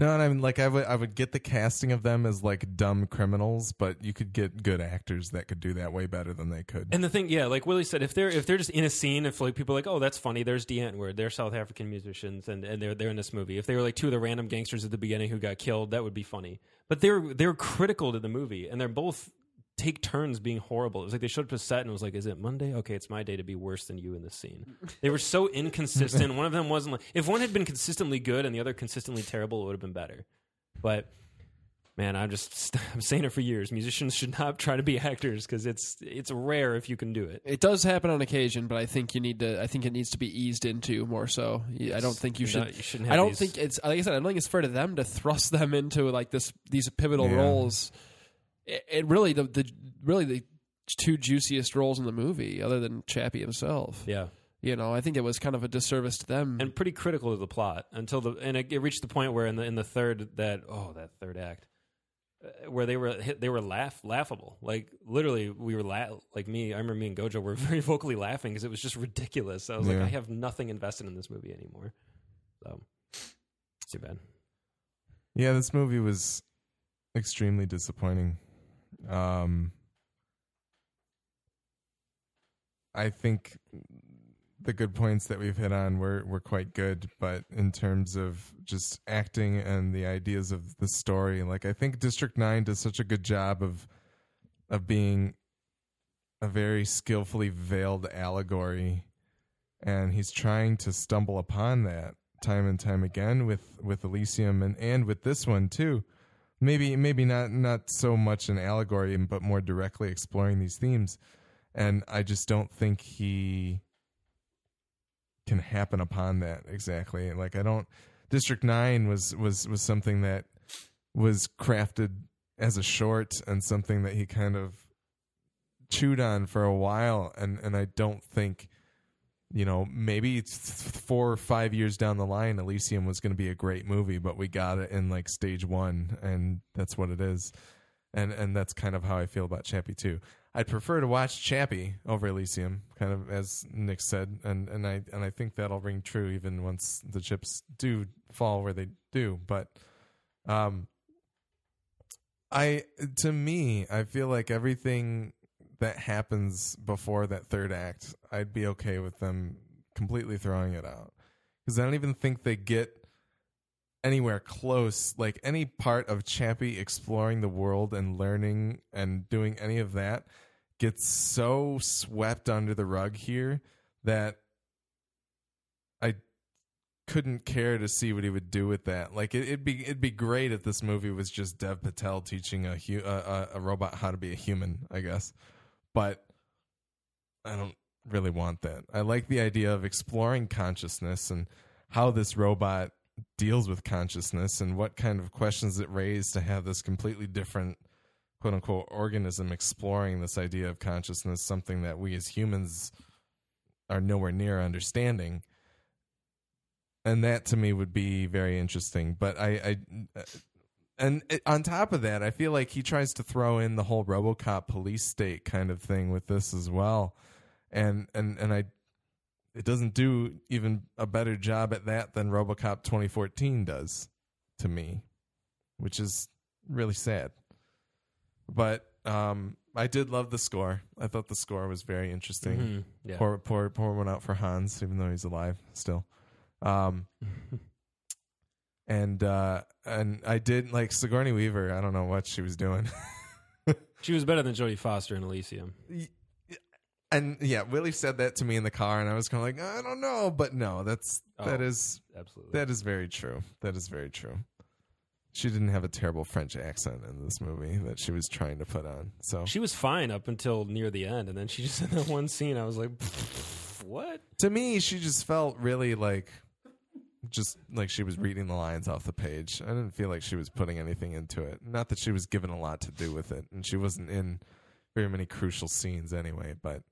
No, and I mean, like, I would, I would get the casting of them as like dumb criminals, but you could get good actors that could do that way better than they could. And the thing, yeah, like Willie said, if they're if they're just in a scene, if like people are like, oh, that's funny, there's Die Antwoord, they're South African musicians, and, and they're they're in this movie. If they were like two of the random gangsters at the beginning who got killed, that would be funny. But they're they're critical to the movie, and they're both take turns being horrible. It was like they showed up to set and it was like, is it Monday? Okay, it's my day to be worse than you in this scene. They were so inconsistent. one of them wasn't like if one had been consistently good and the other consistently terrible, it would have been better. But man, I'm just I'm saying it for years. Musicians should not try to be actors because it's it's rare if you can do it. It does happen on occasion, but I think you need to. I think it needs to be eased into more so. I don't think you You're should. not- you shouldn't I don't these- think it's like I said. I don't think it's fair to them to thrust them into like this these pivotal Yeah. roles. It, it really the the really the two juiciest roles in the movie, other than Chappie himself. Yeah, You know, I think it was kind of a disservice to them. and pretty critical to the plot until the and it, it reached the point where in the in the third that oh that third act uh, where they were they were laugh laughable like literally we were la- like me I remember me and Gojo were very vocally laughing because it was just ridiculous. I was like I have nothing invested in this movie anymore. So it's too bad. Yeah, this movie was extremely disappointing. Um, I think the good points that we've hit on were were quite good, but in terms of just acting and the ideas of the story, like I think District Nine does such a good job of of being a very skillfully veiled allegory, and he's trying to stumble upon that time and time again with with Elysium and and with this one too. Maybe maybe not not so much an allegory, but more directly exploring these themes. And I just don't think he can happen upon that exactly. Like I don't. District Nine was was was something that was crafted as a short and something that he kind of chewed on for a while, and and I don't think you know, maybe four or five years down the line, Elysium was going to be a great movie, but we got it in like stage one, and that's what it is. And and that's kind of how I feel about Chappie too. I'd prefer to watch Chappie over Elysium, kind of as Nick said, and and I and I think that'll ring true even once the chips do fall where they do. But, um, I to me, I feel like everything that happens before that third act, I'd be okay with them completely throwing it out because I don't even think they get anywhere close. Like any part of Chappie exploring the world and learning and doing any of that gets so swept under the rug here that I couldn't care to see what he would do with that. Like it, it'd be it'd be great if this movie was just Dev Patel teaching a hu- a, a robot how to be a human, I guess. But I don't really want that. I like the idea of exploring consciousness and how this robot deals with consciousness and what kind of questions it raised to have this completely different quote unquote organism exploring this idea of consciousness, something that we as humans are nowhere near understanding. And that to me would be very interesting. But I, I and it, on top of that, I feel like he tries to throw in the whole RoboCop police state kind of thing with this as well, and and and I, it doesn't do even a better job at that than RoboCop 2014 does, to me, which is really sad. But um, I did love the score. I thought the score was very interesting. Mhm. Yeah. Pour pour pour one out for Hans, even though he's alive still. Um, and uh, and I did like Sigourney Weaver. I don't know what she was doing. She was better than Jodie Foster in Elysium. and yeah, Willie said that to me in the car, and I was kind of like, I don't know, but no, that's that Oh. is Absolutely. that is very true. That is very true. She didn't have a terrible French accent in this movie that she was trying to put on. So she was fine up until near the end, and then she just in that one scene. I was like, "What?" to me, she just felt really like just like she was reading the lines off the page. I didn't feel like she was putting anything into it. Not that she was given a lot to do with it, and she wasn't in very many crucial scenes anyway. But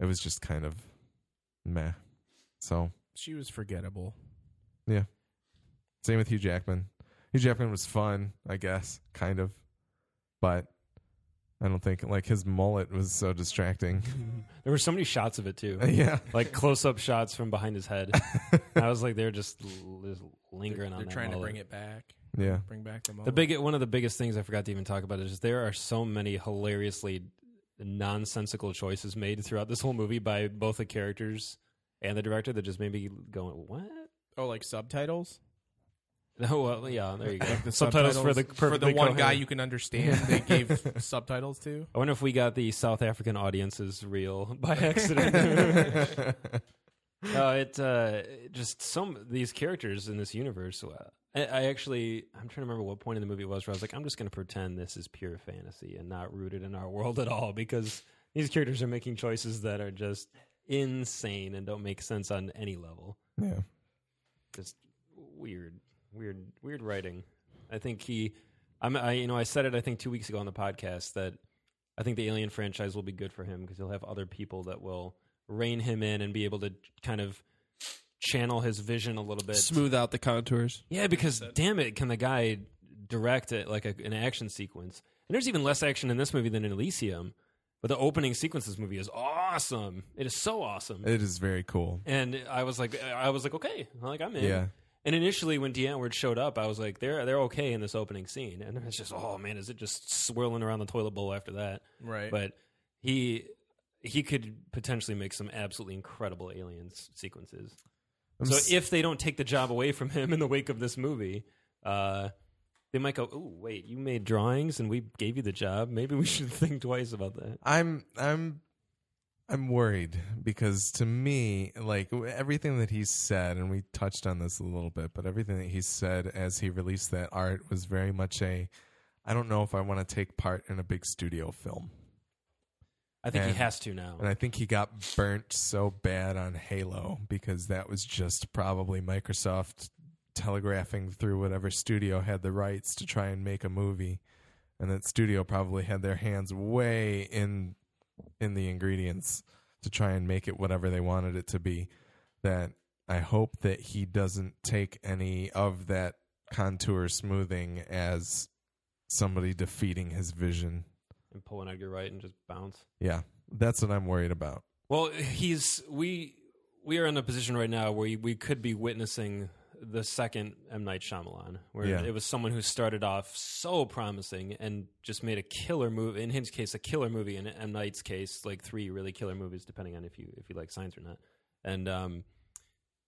it was just kind of meh. So She was forgettable. Yeah. Same with Hugh Jackman. Hugh Jackman was fun, I guess, kind of, but I don't think like his mullet was so distracting. There were so many shots of it too, yeah. like close-up shots from behind his head. I was like, they're just, l- just lingering on They're that trying to mullet. bring it back. Yeah. Bring back the The mullet. big one of the biggest things I forgot to even talk about is just there are so many hilariously nonsensical choices made throughout this whole movie by both the characters and the director that just made me go, "What?" oh, like subtitles. Oh well, yeah, there you go. The subtitles, for the for the perfectly one guy coherent. you can understand. They gave subtitles to. I wonder if we got the South African audiences real by accident. uh, it uh, just some these characters in this universe. Uh, I, I actually, I'm trying to remember what point in the movie it was where I was like, I'm just going to pretend this is pure fantasy and not rooted in our world at all because these characters are making choices that are just insane and don't make sense on any level. Yeah. Just weird, weird, weird writing. I think he, I'm, I, you know, I said it I think two weeks ago on the podcast that I think the Alien franchise will be good for him because he'll have other people that will rein him in and be able to kind of channel his vision a little bit. Smooth out the contours. Yeah, because damn it, can the guy direct it like a, an action sequence? And there's even less action in this movie than in Elysium, but the opening sequence of this movie is awesome. It is so awesome. It is very cool. And I was like, I was like, okay, like I'm in. Yeah. And initially, when Deanne showed up, I was like, they're they're okay in this opening scene, and it's just, oh man, is it just swirling around the toilet bowl after that? Right. But he he could potentially make some absolutely incredible aliens sequences. I'm So s- if they don't take the job away from him in the wake of this movie, uh, they might go, "Oh, wait, you made drawings and we gave you the job. Maybe we should think twice about that." I'm I'm I'm worried because to me, like everything that he said, and we touched on this a little bit, but everything that he said as he released that art was very much a. I don't know if I want to take part in a big studio film, I think And- he has to now. and I think he got burnt so bad on Halo because that was just probably Microsoft telegraphing through whatever studio had the rights to try and make a movie, and that studio probably had their hands way in in the ingredients to try and make it whatever they wanted it to be. That I hope that he doesn't take any of that contour smoothing as somebody defeating his vision. and pull an Edgar Wright and just bounce. Yeah, that's what I'm worried about. Well, he's we we are in a position right now where we, we could be witnessing the second M Night Shyamalan, where Yeah. it was someone who started off so promising and just made a killer movie. In his case, a killer movie. In M Night's case, like three really killer movies, depending on if you if you like science or not. And um,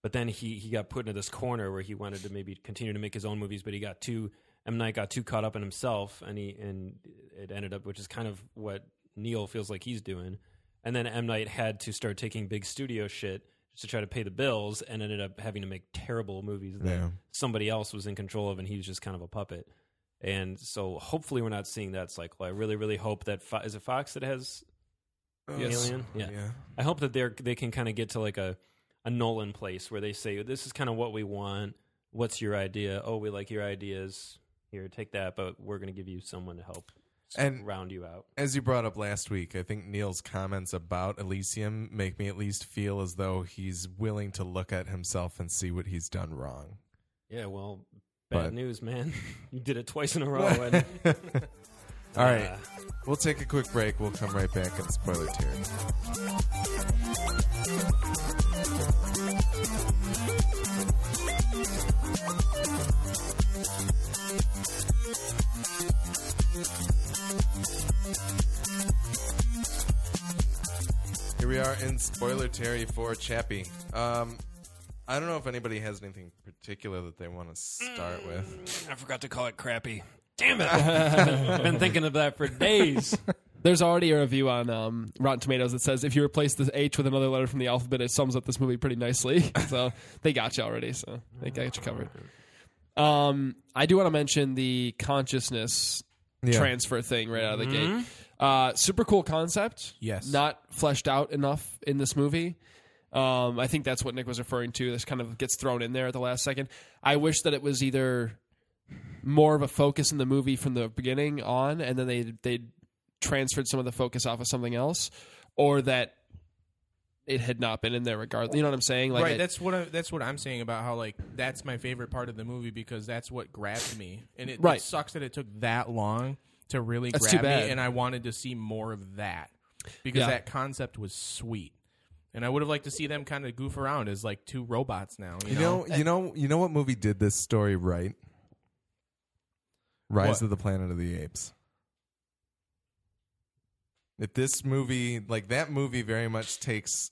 but then he he got put into this corner where he wanted to maybe continue to make his own movies, but he got too M Night got too caught up in himself, and he and it ended up, which is kind of what Neil feels like he's doing. And then M Night had to start taking big studio shit to try to pay the bills, and ended up having to make terrible movies that Yeah. somebody else was in control of, and he was just kind of a puppet. And so, hopefully, we're not seeing that cycle. I really, really hope that Fo- is it Fox that has uh, Alien? Yeah. yeah. I hope that they're they can kind of get to like a a Nolan place where they say this is kind of what we want. What's your idea? Oh, we like your ideas. Here, take that, but we're going to give you someone to help And- round you out. As you brought up last week, I think Neil's comments about Elysium make me at least feel as though he's willing to look at himself and see what he's done wrong. Yeah, well, bad But- news, man. you did it twice in a row. And, All right, uh, we'll take a quick break. We'll come right back and spoiler tier. We are in spoiler Terry for Chappie. Um, I don't know if anybody has anything particular that they want to start with. I forgot to call it crappy. Damn it! I've been thinking of that for days. There's already a review on um, Rotten Tomatoes that says if you replace the H with another letter from the alphabet, it sums up this movie pretty nicely. so they got you already. So they got you covered. Um, I do want to mention the consciousness Yeah. transfer thing right out of the gate. Uh, super cool concept. Yes. Not fleshed out enough in this movie. Um, I think that's what Nick was referring to. This kind of gets thrown in there at the last second. I wish that it was either more of a focus in the movie from the beginning on, and then they they transferred some of the focus off of something else, or that it had not been in there regardless. You know what I'm saying? Like right. I- that's what I, that's what I'm saying about how like that's my favorite part of the movie because that's what grabbed me, and it, Right. it sucks that it took that long to really That's grab me, bad. and I wanted to see more of that because Yeah. that concept was sweet, and I would have liked to see them kind of goof around as like two robots now. You, You know, you know, you know what movie did this story right? Rise What? of the Planet of the Apes. If this movie, like that movie, very much takes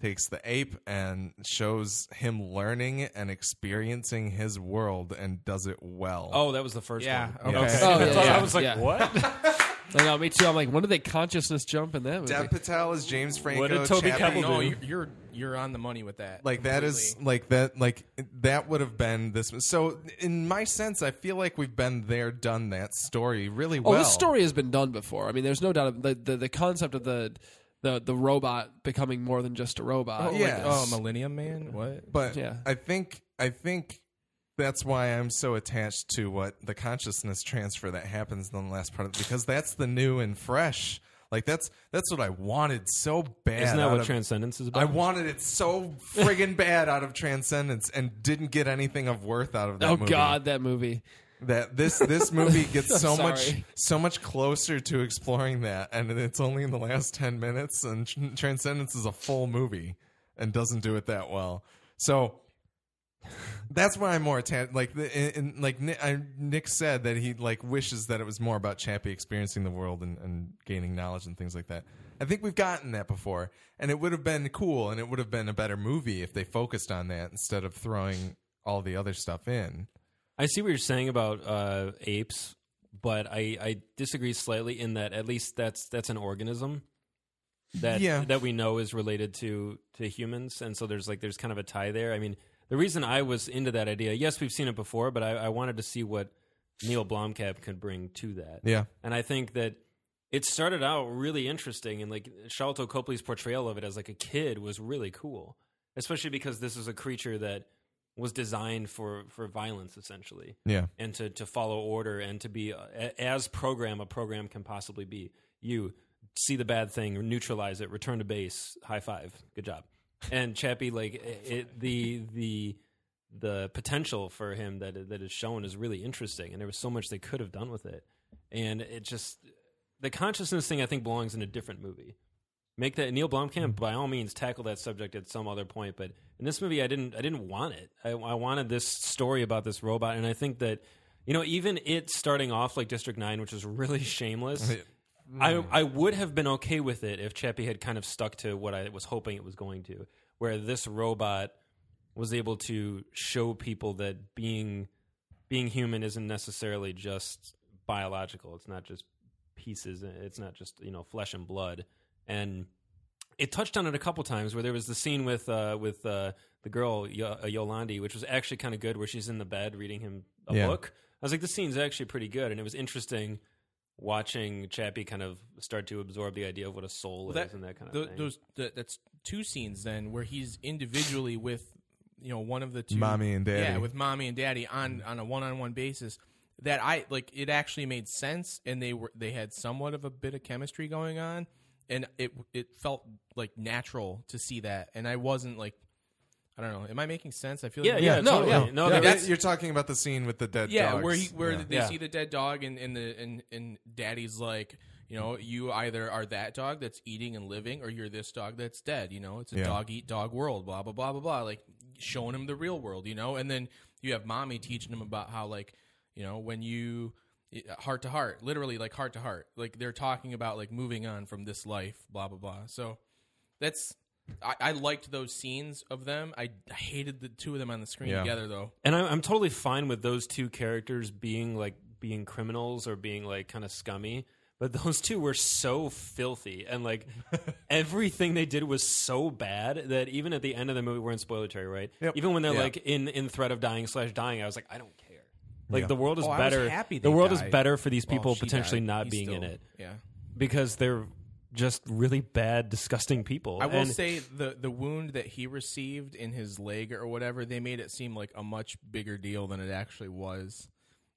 takes the ape and shows him learning and experiencing his world and does it well. Oh, that was the first Yeah, one. okay. Oh, yeah, thought- yeah, I was like, yeah. what? I know, me too. I'm like, when did they consciousness jump in that movie? Dev Patel is James Franco. What did Toby Chappie- Kebbell no, do? you're, you're you're on the money with that. like that is like that like that would have been this so in my sense i feel like we've been there done that story really Oh, well this story has been done before. I mean, there's no doubt the the, the concept of the the the robot becoming more than just a robot. Oh, oh like, oh, Millennium Man. What? but Yeah. i think i think that's why i'm so attached to what the consciousness transfer that happens in the last part of it. because that's the new and fresh like that's that's what i wanted so bad Isn't that out what of- Transcendence is about? I wanted it so friggin' bad out of Transcendence and didn't get anything of worth out of that oh movie. God, that movie. That this this movie gets so much Sorry. so much closer to exploring that and it's only in the last 10 minutes and Tr- transcendence is a full movie and doesn't do it that well so that's why I'm more attached. Like, the, in, in- like Nick, I, Nick said that he like wishes that it was more about Chappie experiencing the world and, and gaining knowledge and things like that. I think we've gotten that before, and it would have been cool, and it would have been a better movie if they focused on that instead of throwing all the other stuff in. I see what you're saying about uh, apes, but I, I disagree slightly in that at least that's that's an organism that Yeah. that we know is related to to humans, and so there's like there's kind of a tie there. I mean, the reason I was into that idea, yes, we've seen it before, but I, I wanted to see what Neil Blomkamp could bring to that. Yeah, And I think that it started out really interesting, and like Sharlto Copley's portrayal of it as like a kid was really cool, especially because this is a creature that was designed for for violence essentially, yeah, and to to follow order and to be uh, a- as program a program can possibly be. You see the bad thing, neutralize it, return to base, high five, good job. And Chappie, like it, the the the potential for him that that is shown is really interesting, and there was so much they could have done with it, and it just the consciousness thing I think belongs in a different movie. Make that Neil Blomkamp by all means tackle that subject at some other point, but in this movie I didn't I didn't want it. I, I wanted this story about this robot, and I think that you know even it starting off like District Nine, which was really shameless. I I would have been okay with it if Chappie had kind of stuck to what I was hoping it was going to, where this robot was able to show people that being being human isn't necessarily just biological. It's not just pieces. It's not just you know flesh and blood. And it touched on it a couple times where there was the scene with uh, with uh, the girl Yo- uh, Yolandi, which was actually kind of good, where she's in the bed reading him a Yeah. book. I was like, this scene's actually pretty good, and it was interesting watching Chappie kind of start to absorb the idea of what a soul is and that kind of tho- thing. Those th- that's two scenes then where he's individually with you know one of the two Mommy and daddy. Yeah, with mommy and daddy on on a one on one basis. That I like it actually made sense, and they were they had somewhat of a bit of chemistry going on, and it it felt like natural to see that, and I wasn't like. I don't know. Am I making sense? I feel yeah, like yeah, no, totally. yeah. No, yeah, that's, you're talking about the scene with the dead dog. yeah, dogs. where he where Yeah. they Yeah. see the dead dog and and the and, and daddy's like, you know, you either are that dog that's eating and living, or you're this dog that's dead. You know, it's a Yeah. dog eat dog world. Blah blah blah blah blah. Like showing him the real world. You know, and then you have mommy teaching him about how like you know when you heart to heart, literally like heart to heart. Like they're talking about like moving on from this life. Blah blah blah. So that's. I, I liked those scenes of them. I hated the two of them on the screen Yeah. together, though. and I'm, I'm totally fine with those two characters being like being criminals or being like kind of scummy. But those two were so filthy, and like everything they did was so bad that even at the end of the movie, we're in spoiler territory, right? Even when they're Yeah. like in in threat of dying slash dying, I was like, I don't care. Like Yeah. the world is Oh, I was better. happy the they world is died. better for these Well, people she potentially died. not He's being in still- it Yeah. because they're just really bad, disgusting people. I will And- say the the wound that he received in his leg or whatever, they made it seem like a much bigger deal than it actually was.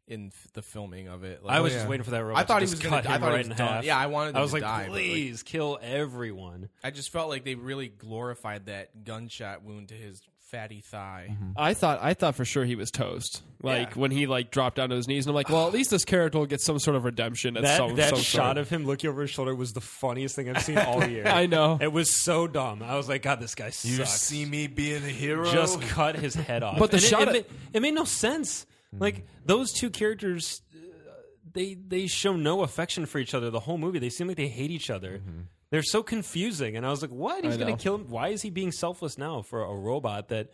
in f- the filming of it. I was yeah. just waiting for that robot. I thought to he just was gonna- cut I him thought he right was in done. half. Yeah, I wanted I was to like, die, but, like- please kill everyone. I just felt like they really glorified that gunshot wound to his fatty thigh. Mm-hmm. I thought I thought for sure he was toast. Like Yeah. when he like dropped down to his knees, and I'm like, well, at least this character will get some sort of redemption. At That some, that some shot sort. of him looking over his shoulder was the funniest thing I've seen all year. I know. It was so dumb. I was like, God, this guy sucks. You see me being a hero. just cut his head off. But the And it, shot it, at- made, it made no sense. Hmm. Like those two characters, uh, they they show no affection for each other the whole movie. They seem like they hate each other. Mm-hmm. They're so confusing, and I was like, "What? He's I going know. to kill him? Why is he being selfless now for a robot that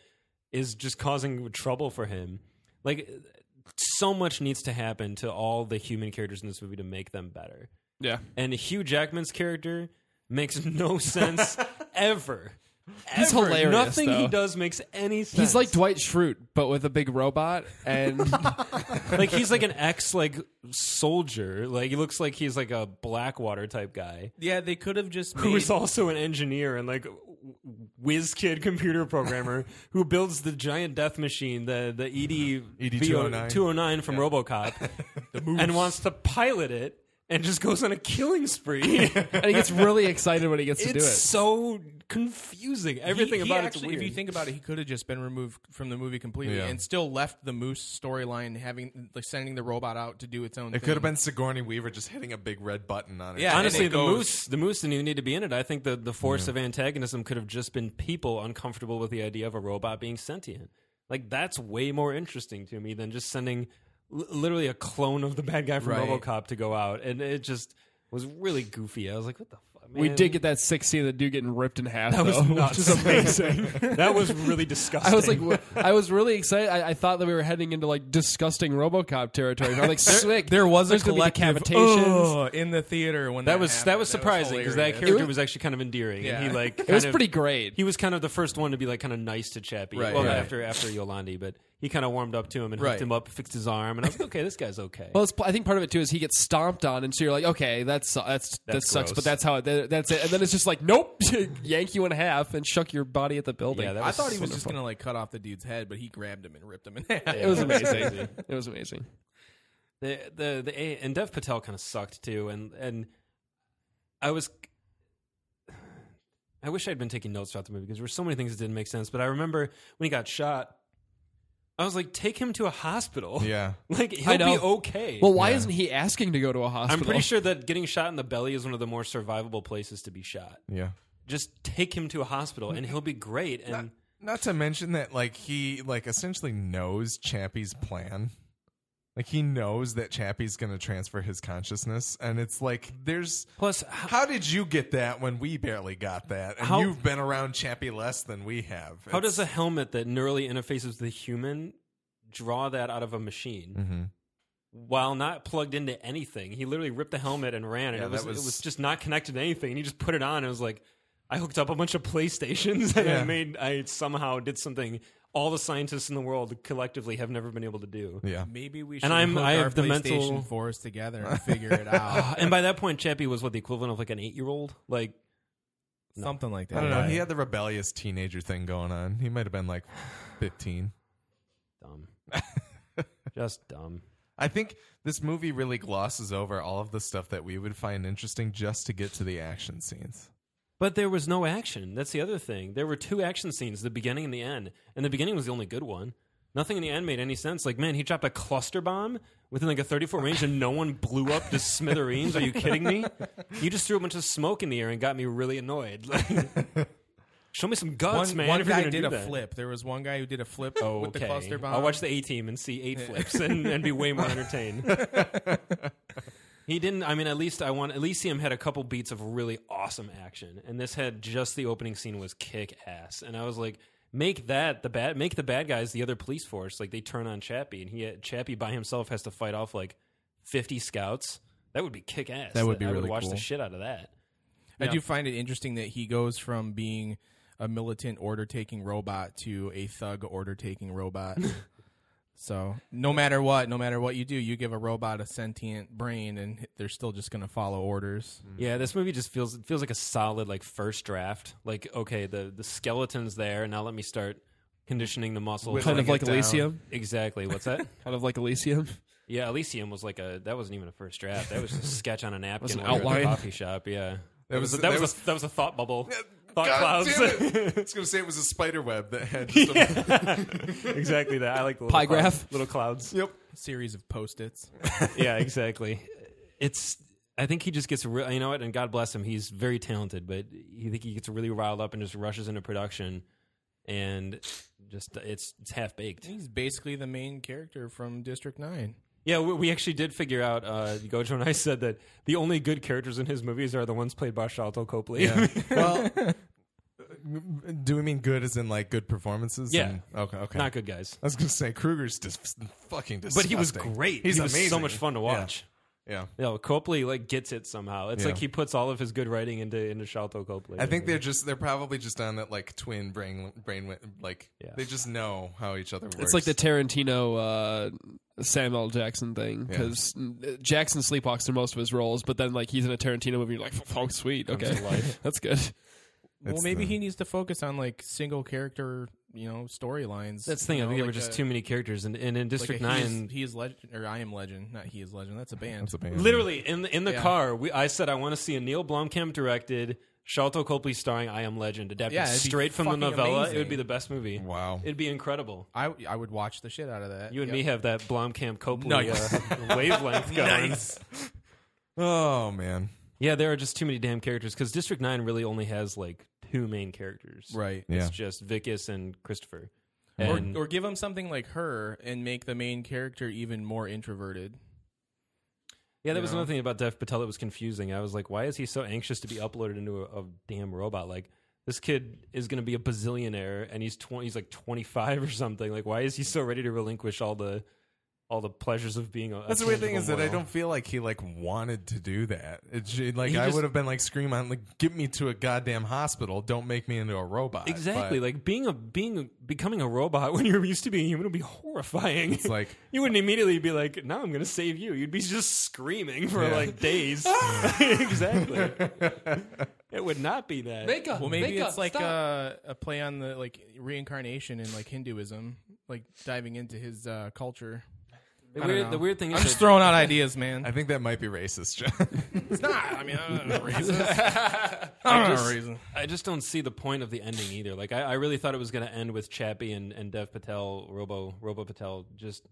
is just causing trouble for him?" Like, so much needs to happen to all the human characters in this movie to make them better. yeah. And Hugh Jackman's character makes no sense ever. He's Ever. hilarious, Nothing he does makes any sense. He's like Dwight Schrute, but with a big robot, and like he's like an ex like soldier. Like he looks like he's like a Blackwater type guy Yeah, they could have just who made is also an engineer and like whiz kid computer programmer who builds the giant death machine, the the ED ED-209. 209 from RoboCop, and wants to pilot it and just goes on a killing spree. and he gets really excited when he gets to do it. it's so confusing. Everything He- he about it's actually, weird. If you think about it, he could have just been removed from the movie completely Yeah. and still left the Moose storyline, having like sending the robot out to do its own. Thing. It thing. could have been Sigourney Weaver just hitting a big red button on it. Yeah, and Honestly, it the goes- moose, the moose didn't even need to be in it. I think the the force of antagonism could have just been people uncomfortable with the idea of a robot being sentient. Like that's way more interesting to me than just sending l- literally a clone of the bad guy from Right. RoboCop to go out, and it just was really goofy. I was like, what the fuck, man? we did get that sick scene of the dude getting ripped in half. that was though, nuts. which is amazing. that was really disgusting. I was like, wh- I was really excited. I, I thought that we were heading into like disgusting RoboCop territory. I was like, sick. There was There's a gonna be collective decapitations. "Ugh" oh, in the theater when that that, was happened. that was surprising because that hilarious. character It was actually kind of endearing, and he Yeah. like It was kind of- pretty great. He was kind of the first one to be like kind of nice to Chappie. Right, well, right. after after Yolandi, but he kind of warmed up to him and hooked Right. him up, fixed his arm, and I was like, okay, this guy's okay. Well, it's, I think part of it too is he gets stomped on, and so you're like, okay, that's uh, that's, that That's sucks, gross. but that's how it, that- that's it. And then it's just like, nope, yank you in half and shuck your body at the building. Yeah, that I was thought he was just gonna like cut off the dude's head, but he grabbed him and ripped him in half. it was amazing. it was amazing. the the the A- and Dev Patel kind of sucked too, and and I was. I wish I'd been taking notes throughout the movie because there were so many things that didn't make sense. But I remember when he got shot, I was like, "Take him to a hospital." Yeah. like he'll know. be okay. Well, why Yeah. isn't he asking to go to a hospital? I'm pretty sure that getting shot in the belly is one of the more survivable places to be shot. Yeah. Just take him to a hospital, and he'll be great. And Not to mention that like he like essentially knows Chappie's plan. Like he knows that Chappie's going to transfer his consciousness and it's like there's plus, how did you get that when we barely got that? And How- you've been around Chappie less than we have. How It's- does a helmet that neurally interfaces with the human draw that out of a machine Mm-hmm. while not plugged into anything? He literally ripped the helmet and ran, and Yeah, it, was, was- it was just not connected to anything. And he just put it on. And it was like I hooked up a bunch of PlayStations, and I made I somehow did something all the scientists in the world collectively have never been able to do. Yeah. Maybe we should And I'm- hook I our the PlayStation mental- 4s together and figure it out. and by that point, Chappie was what the equivalent of like an eight year old. Like Something like that. I don't know. Yeah. He had the rebellious teenager thing going on. He might have been like 15. dumb, just dumb. I think this movie really glosses over all of the stuff that we would find interesting just to get to the action scenes. But there was no action. That's the other thing. There were two action scenes, the beginning and the end. And the beginning was the only good one. Nothing in the end made any sense. Like, man, he dropped a cluster bomb within like a 34 range and no one blew up to smithereens. Are you kidding me? You just threw a bunch of smoke in the air and got me really annoyed. Like, show me some guts, one, man. one guy did a that. flip. There was one guy who did a flip Oh, with the okay. cluster bomb. I'll watch the A team and see eight flips and, and be way more entertained. He didn't. I mean, at least I want. Elysium had a couple beats of really awesome action, and this had just the opening scene was kick ass, and I was like. Make that the bad. Make the bad guys the other police force. Like they turn on Chappie, and he had, Chappie by himself has to fight off like fifty scouts. That would be kick ass. That would be I really would watch cool. the shit out of that. I Yeah. do find it interesting that he goes from being a militant order taking robot to a thug order taking robot. so no matter what, no matter what you do, you give a robot a sentient brain, and they're still just going to follow orders. Mm. Yeah, this movie just feels it feels like a solid like first draft. Like, okay, the the skeleton's there. Now let me start conditioning the muscles. kind Whittling of like it down. Elysium. exactly. What's that? Kind of like Elysium. Yeah, Elysium was like a that wasn't even a first draft. That was just a sketch on a napkin an while you were at outline. coffee shop. Yeah, that, was- was, that that, was, was- a, that was a thought bubble. Thought God clouds. damn it. I was going to say it was a spider web that had just a, exactly that. I like the little Pie clouds- graph? little clouds. Yep. Series of post-its. yeah, exactly. It's. I think he just gets. Re- you know what? And God bless him. He's very talented, but you think he gets really riled up and just rushes into production, and just it's it's half baked. He's basically the main character from District Nine. Yeah, we, we actually did figure out. Uh, Gojo and I said that the only good characters in his movies are the ones played by Sharlto Copley. Yeah. Well, do we mean good as in like good performances? Yeah. And- okay. Okay. not good guys. I was going to say Kruger's just fucking disgusting. But he was great. He's he was amazing. so much fun to Yeah. watch. Yeah. You know, Copley like gets it somehow. It's Yeah. like he puts all of his good writing into into Sharlto Copley. I think they're just they're probably just on that like twin brain brain like Yeah. they just know how each other works. It's like the Tarantino uh, Samuel Jackson thing because Jackson sleepwalks through most of his roles, but then like he's in a Tarantino movie, you're like, oh sweet, okay, that's good. Well, It's maybe the- he needs to focus on like single character, you know, storylines. that's the thing. You I know, think there were just a- too many characters, and, and in like District a he is- Nine, he is legend, or I am legend, not he is legend. That's a band. That's a band. literally in the in the Yeah. car, we, I said I want to see a Neil Blomkamp directed. Sharlto Copley starring I Am Legend, adapted Yeah, straight from the fucking novella. It would be the best movie. Wow. It'd be incredible. I I would watch the shit out of that. You and Yep. me have that Blomkamp Copley Nice. uh, wavelength going. Oh man. Yeah, there are just too many damn characters because District Nine really only has like two main characters. right? Yeah. It's just Wikus and Christopher. Or, And or give him something like her and make the main character even more introverted. yeah, that you was know? another thing about Dev Patel that was confusing. I was like, why is he so anxious to be uploaded into a, a damn robot? Like this kid is going to be a bazillionaire, and he's twenty. He's like twenty five or something. Like, why is he so ready to relinquish all the all the pleasures of being a? a That's the weird thing tangible is that I don't feel like he like wanted to do that. It's like He I just- would have been like scream on like get me to a goddamn hospital. Don't make me into a robot. Exactly. But like being a being a, becoming a robot when you're used to being human would be horrifying. it's like you wouldn't immediately be like, "No, I'm going to save you." You'd be just screaming for Yeah. like days. exactly. it would not be that. Mika, Well, maybe Mika, it's like stop. a, a play on the like reincarnation in like Hinduism, like diving into his uh, culture. The, weird, know. the weird thing I'm just that- throwing out ideas, man. I think that might be racist, John. it's not. I mean, I'm not racist. I'm not just- racist. I just don't see the point of the ending either. Like I, I really thought it was going to end with Chappie and, and Dev Patel, Robo Robo Patel, just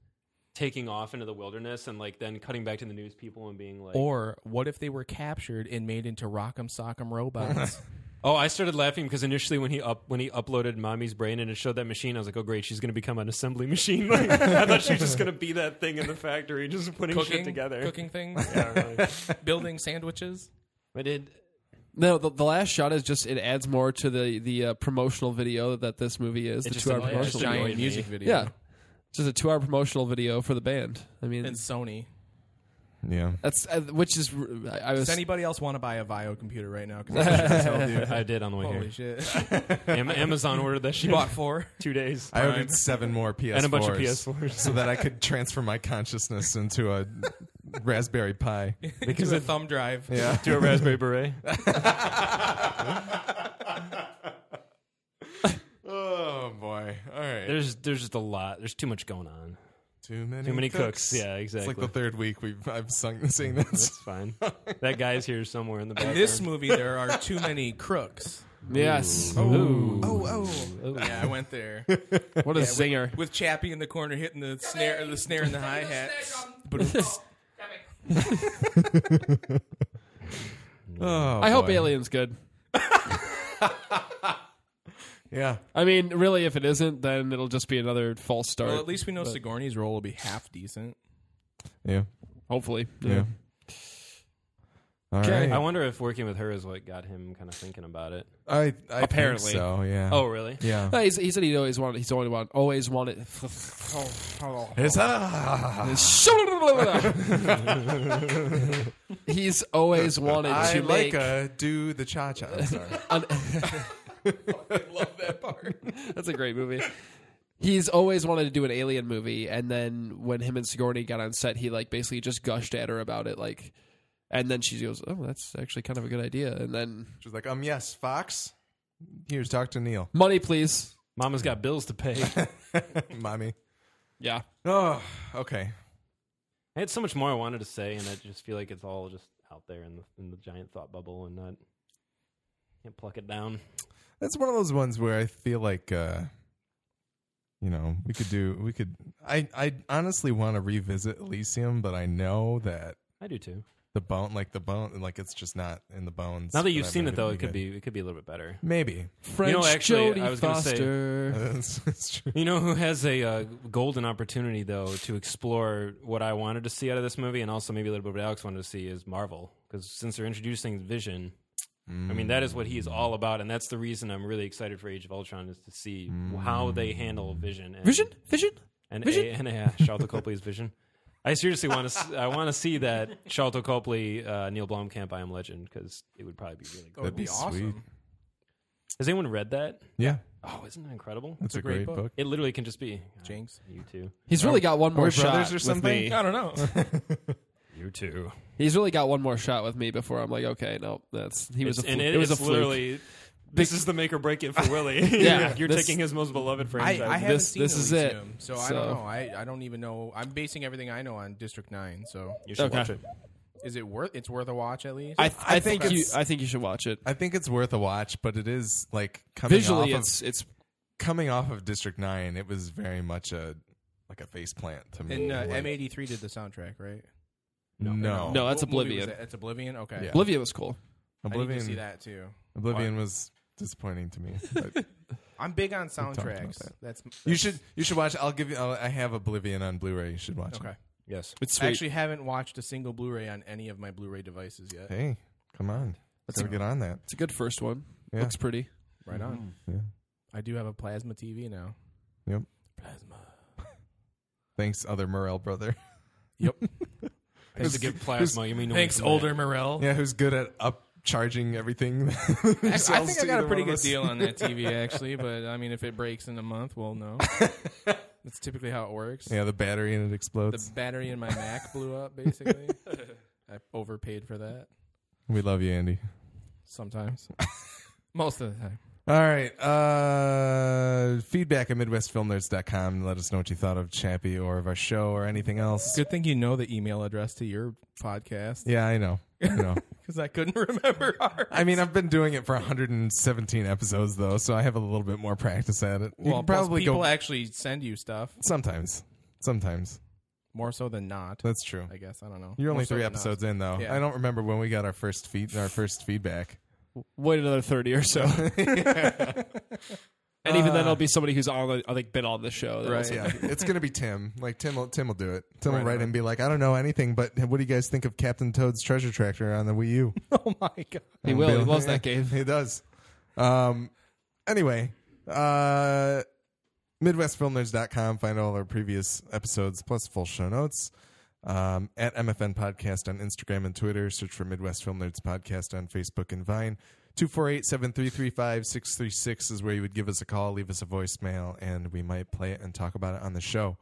taking off into the wilderness and like then cutting back to the news people and being like, Or what if they were captured and made into Rock'em Sock'em robots? Oh, I started laughing because initially when he up when he uploaded Mommy's brain and it showed that machine, I was like, "Oh, great, she's going to become an assembly machine." Like, I thought she was just going to be that thing in the factory, just putting shit together. cooking things, Yeah, really. building sandwiches. But it, No, the, the last shot is just it adds more to the the uh, promotional video that this movie is. It the just two hour promotional just video. giant music video. Yeah, it's just a two hour promotional video for the band. I mean, and Sony. Yeah. that's uh, which is I, I was Does anybody else want to buy a VAIO computer right now? Because I did on the way holy here. shit, Am- Amazon ordered that shit you bought four. two days I ordered seven more PS4s and a bunch of PS4s. so that I could transfer my consciousness into a Raspberry Pi. Because a thumb drive. Yeah. to a Raspberry Beret. Oh boy. All right. There's there's just a lot. There's too much going on. Too many. Too many cooks. Yeah, It's exactly. like the third week we've I've sung saying this. That's fine. that guy's here somewhere in the In this movie, there are too many crooks. yes. Ooh. Oh, oh. Yeah, I went there. What a singer! With Chappie in the corner hitting the snare, the snare and the hi hat. Oh, I hope. Oh, Alien's good. Yeah. I mean, really, if it isn't, then it'll just be another false start. well, at least we know Sigourney's role will be half decent. Yeah. Hopefully, Yeah. All Okay. right. I wonder if working with her is what got him kind of thinking about it. I, I think Apparently. so. Yeah. Oh, really? Yeah. No, he's, he said he always wanted. He's only want always wanted. It's ah. he's always wanted I to like make. a do the cha cha. Sorry. Love that part. That's a great movie. He's always wanted to do an alien movie, and then when him and Sigourney got on set, he like basically just gushed at her about it, like, and then she goes, "Oh, that's actually kind of a good idea." And then She's like, um, yes, Fox. Here's talk to Neil, money, please. Mama's got bills to pay. mommy. Yeah, Oh, okay. I had so much more I wanted to say, and I just feel like it's all just out there in the in the giant thought bubble, and not can't pluck it down. That's one of those ones where I feel like, uh, you know, we could do. We could. I I honestly want to revisit Elysium, but I know that I do too. the bone, like the bone, like it's just not in the bones. Now that you've seen it, though, it could good. be it could be a little bit better. maybe. French actually, Jodie I was gonna say- That's, that's true. You know who has a uh, golden opportunity though to explore what I wanted to see out of this movie, and also maybe a little bit what Alex wanted to see is Marvel, because since they're introducing Vision, I mean that is what he is all about, and that's the reason I'm really excited for Age of Ultron is to see how they handle Vision. And, Vision? Vision? and Vision? A, and uh, Sharlto Copley's Vision. I seriously want to. I want to see that Charlton Copley, uh, Neil Blomkamp, I Am Legend, because it would probably be really That good. would That'd be be awesome. sweet. Has anyone read that? Yeah, Oh, isn't that incredible? that's a, a great great, book. book. It literally can just be Jinx. You too. He's really got one more we shot brothers or with something? me. I don't know. You too. He's really got one more shot with me before I'm like, okay, no, that's he was a It's- fluke. and it, was a it's fluke. literally. This is the make or break it for Willie. Yeah, you're this- taking his most beloved I, franchise. I haven't This- seen this is it. Elysium, so, I So- don't know. I, I don't even know. I'm basing everything I know on District Nine. So you should Okay. watch it. is it worth? It's worth a watch at least. I, I I, think think you it's- I think you should watch it. I think it's worth a watch, but it is like coming Visually, off it's it's of coming off of District Nine. It was very much a like a face plant to me. and uh, Like, M83 did the soundtrack, right? No, No, that's What movie was Oblivion. that? It's Oblivion. Okay. Yeah. Oblivion was cool. I need Oblivion. to see that too. Oblivion was disappointing to me. But I'm big on about soundtracks. that. That's, you should you should watch. I'll give you. I'll, I have Oblivion on Blu-ray. You should watch Okay. Yes. It's I actually haven't watched a single Blu-ray on any of my Blu-ray devices yet. it. Hey, come on. Let's get on that. it's a good first one. Yeah. Looks pretty. Right on. Mm-hmm. Yeah. I do have a plasma TV now. Yep. Plasma. Thanks, other Morel brother. Yep. Thanks to give plasma. You mean no Thanks, older Morel. Yeah, who's good at upcharging everything. I sells think I got a pretty good deal on that TV, actually. But I mean, if it breaks in a month, we'll know. That's typically how it works. Yeah, the battery and it explodes. The battery in my Mac blew up. Basically, I overpaid for that. We love you, Andy. Sometimes, most of the time. All right. Uh, feedback at MidwestFilmNerds.com. Let us know what you thought of Chappie or of our show or anything else. Good thing you know the email address to your podcast Yeah, I know. I know. because I couldn't remember ours. I mean, I've been doing it for 117 episodes, though, so I have a little bit more practice at it. You well, can probably people go actually send you stuff sometimes. Sometimes more so than not. that's true. I guess I don't know. You're only More so three than not. episodes in, though. Yeah. I don't remember when we got our first feed, our first feedback. Wait another thirty or so, and even then, it'll be somebody who's on the, like been on the show. That'll Right, say- Yeah, it's gonna be Tim. Like Tim will Tim will do it. Tim Right will write on. and be like, I don't know anything, but what do you guys think of Captain Toad's Treasure Tracker on the Wii U? Oh my god. He And will. be He like- loves that game. He does. Um. Anyway, uh, MidwestFilmNerds.com. Find all our previous episodes plus full show notes. Um, at MFN Podcast on Instagram and Twitter. Search for Midwest Film Nerds Podcast on Facebook and Vine. 248 733 636 is where you would give us a call, leave us a voicemail, and we might play it and talk about it on the show.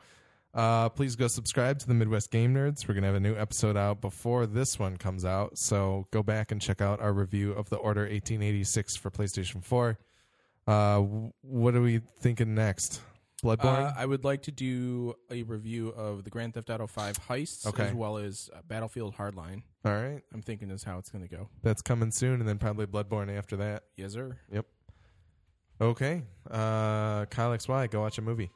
Uh, please go subscribe to the Midwest Game Nerds. We're going to have a new episode out before this one comes out. So go back and check out our review of the Order 1886 for PlayStation 4. Uh, what are we thinking next? Bloodborne? Uh, I would like to do a review of the Grand Theft Auto 5 heists Okay. as well as uh, Battlefield Hardline. All right. I'm thinking is how it's going to go. That's coming soon, and then probably Bloodborne after that. Yes, sir. Yep. Okay. Uh, Kyle XY, go watch a movie.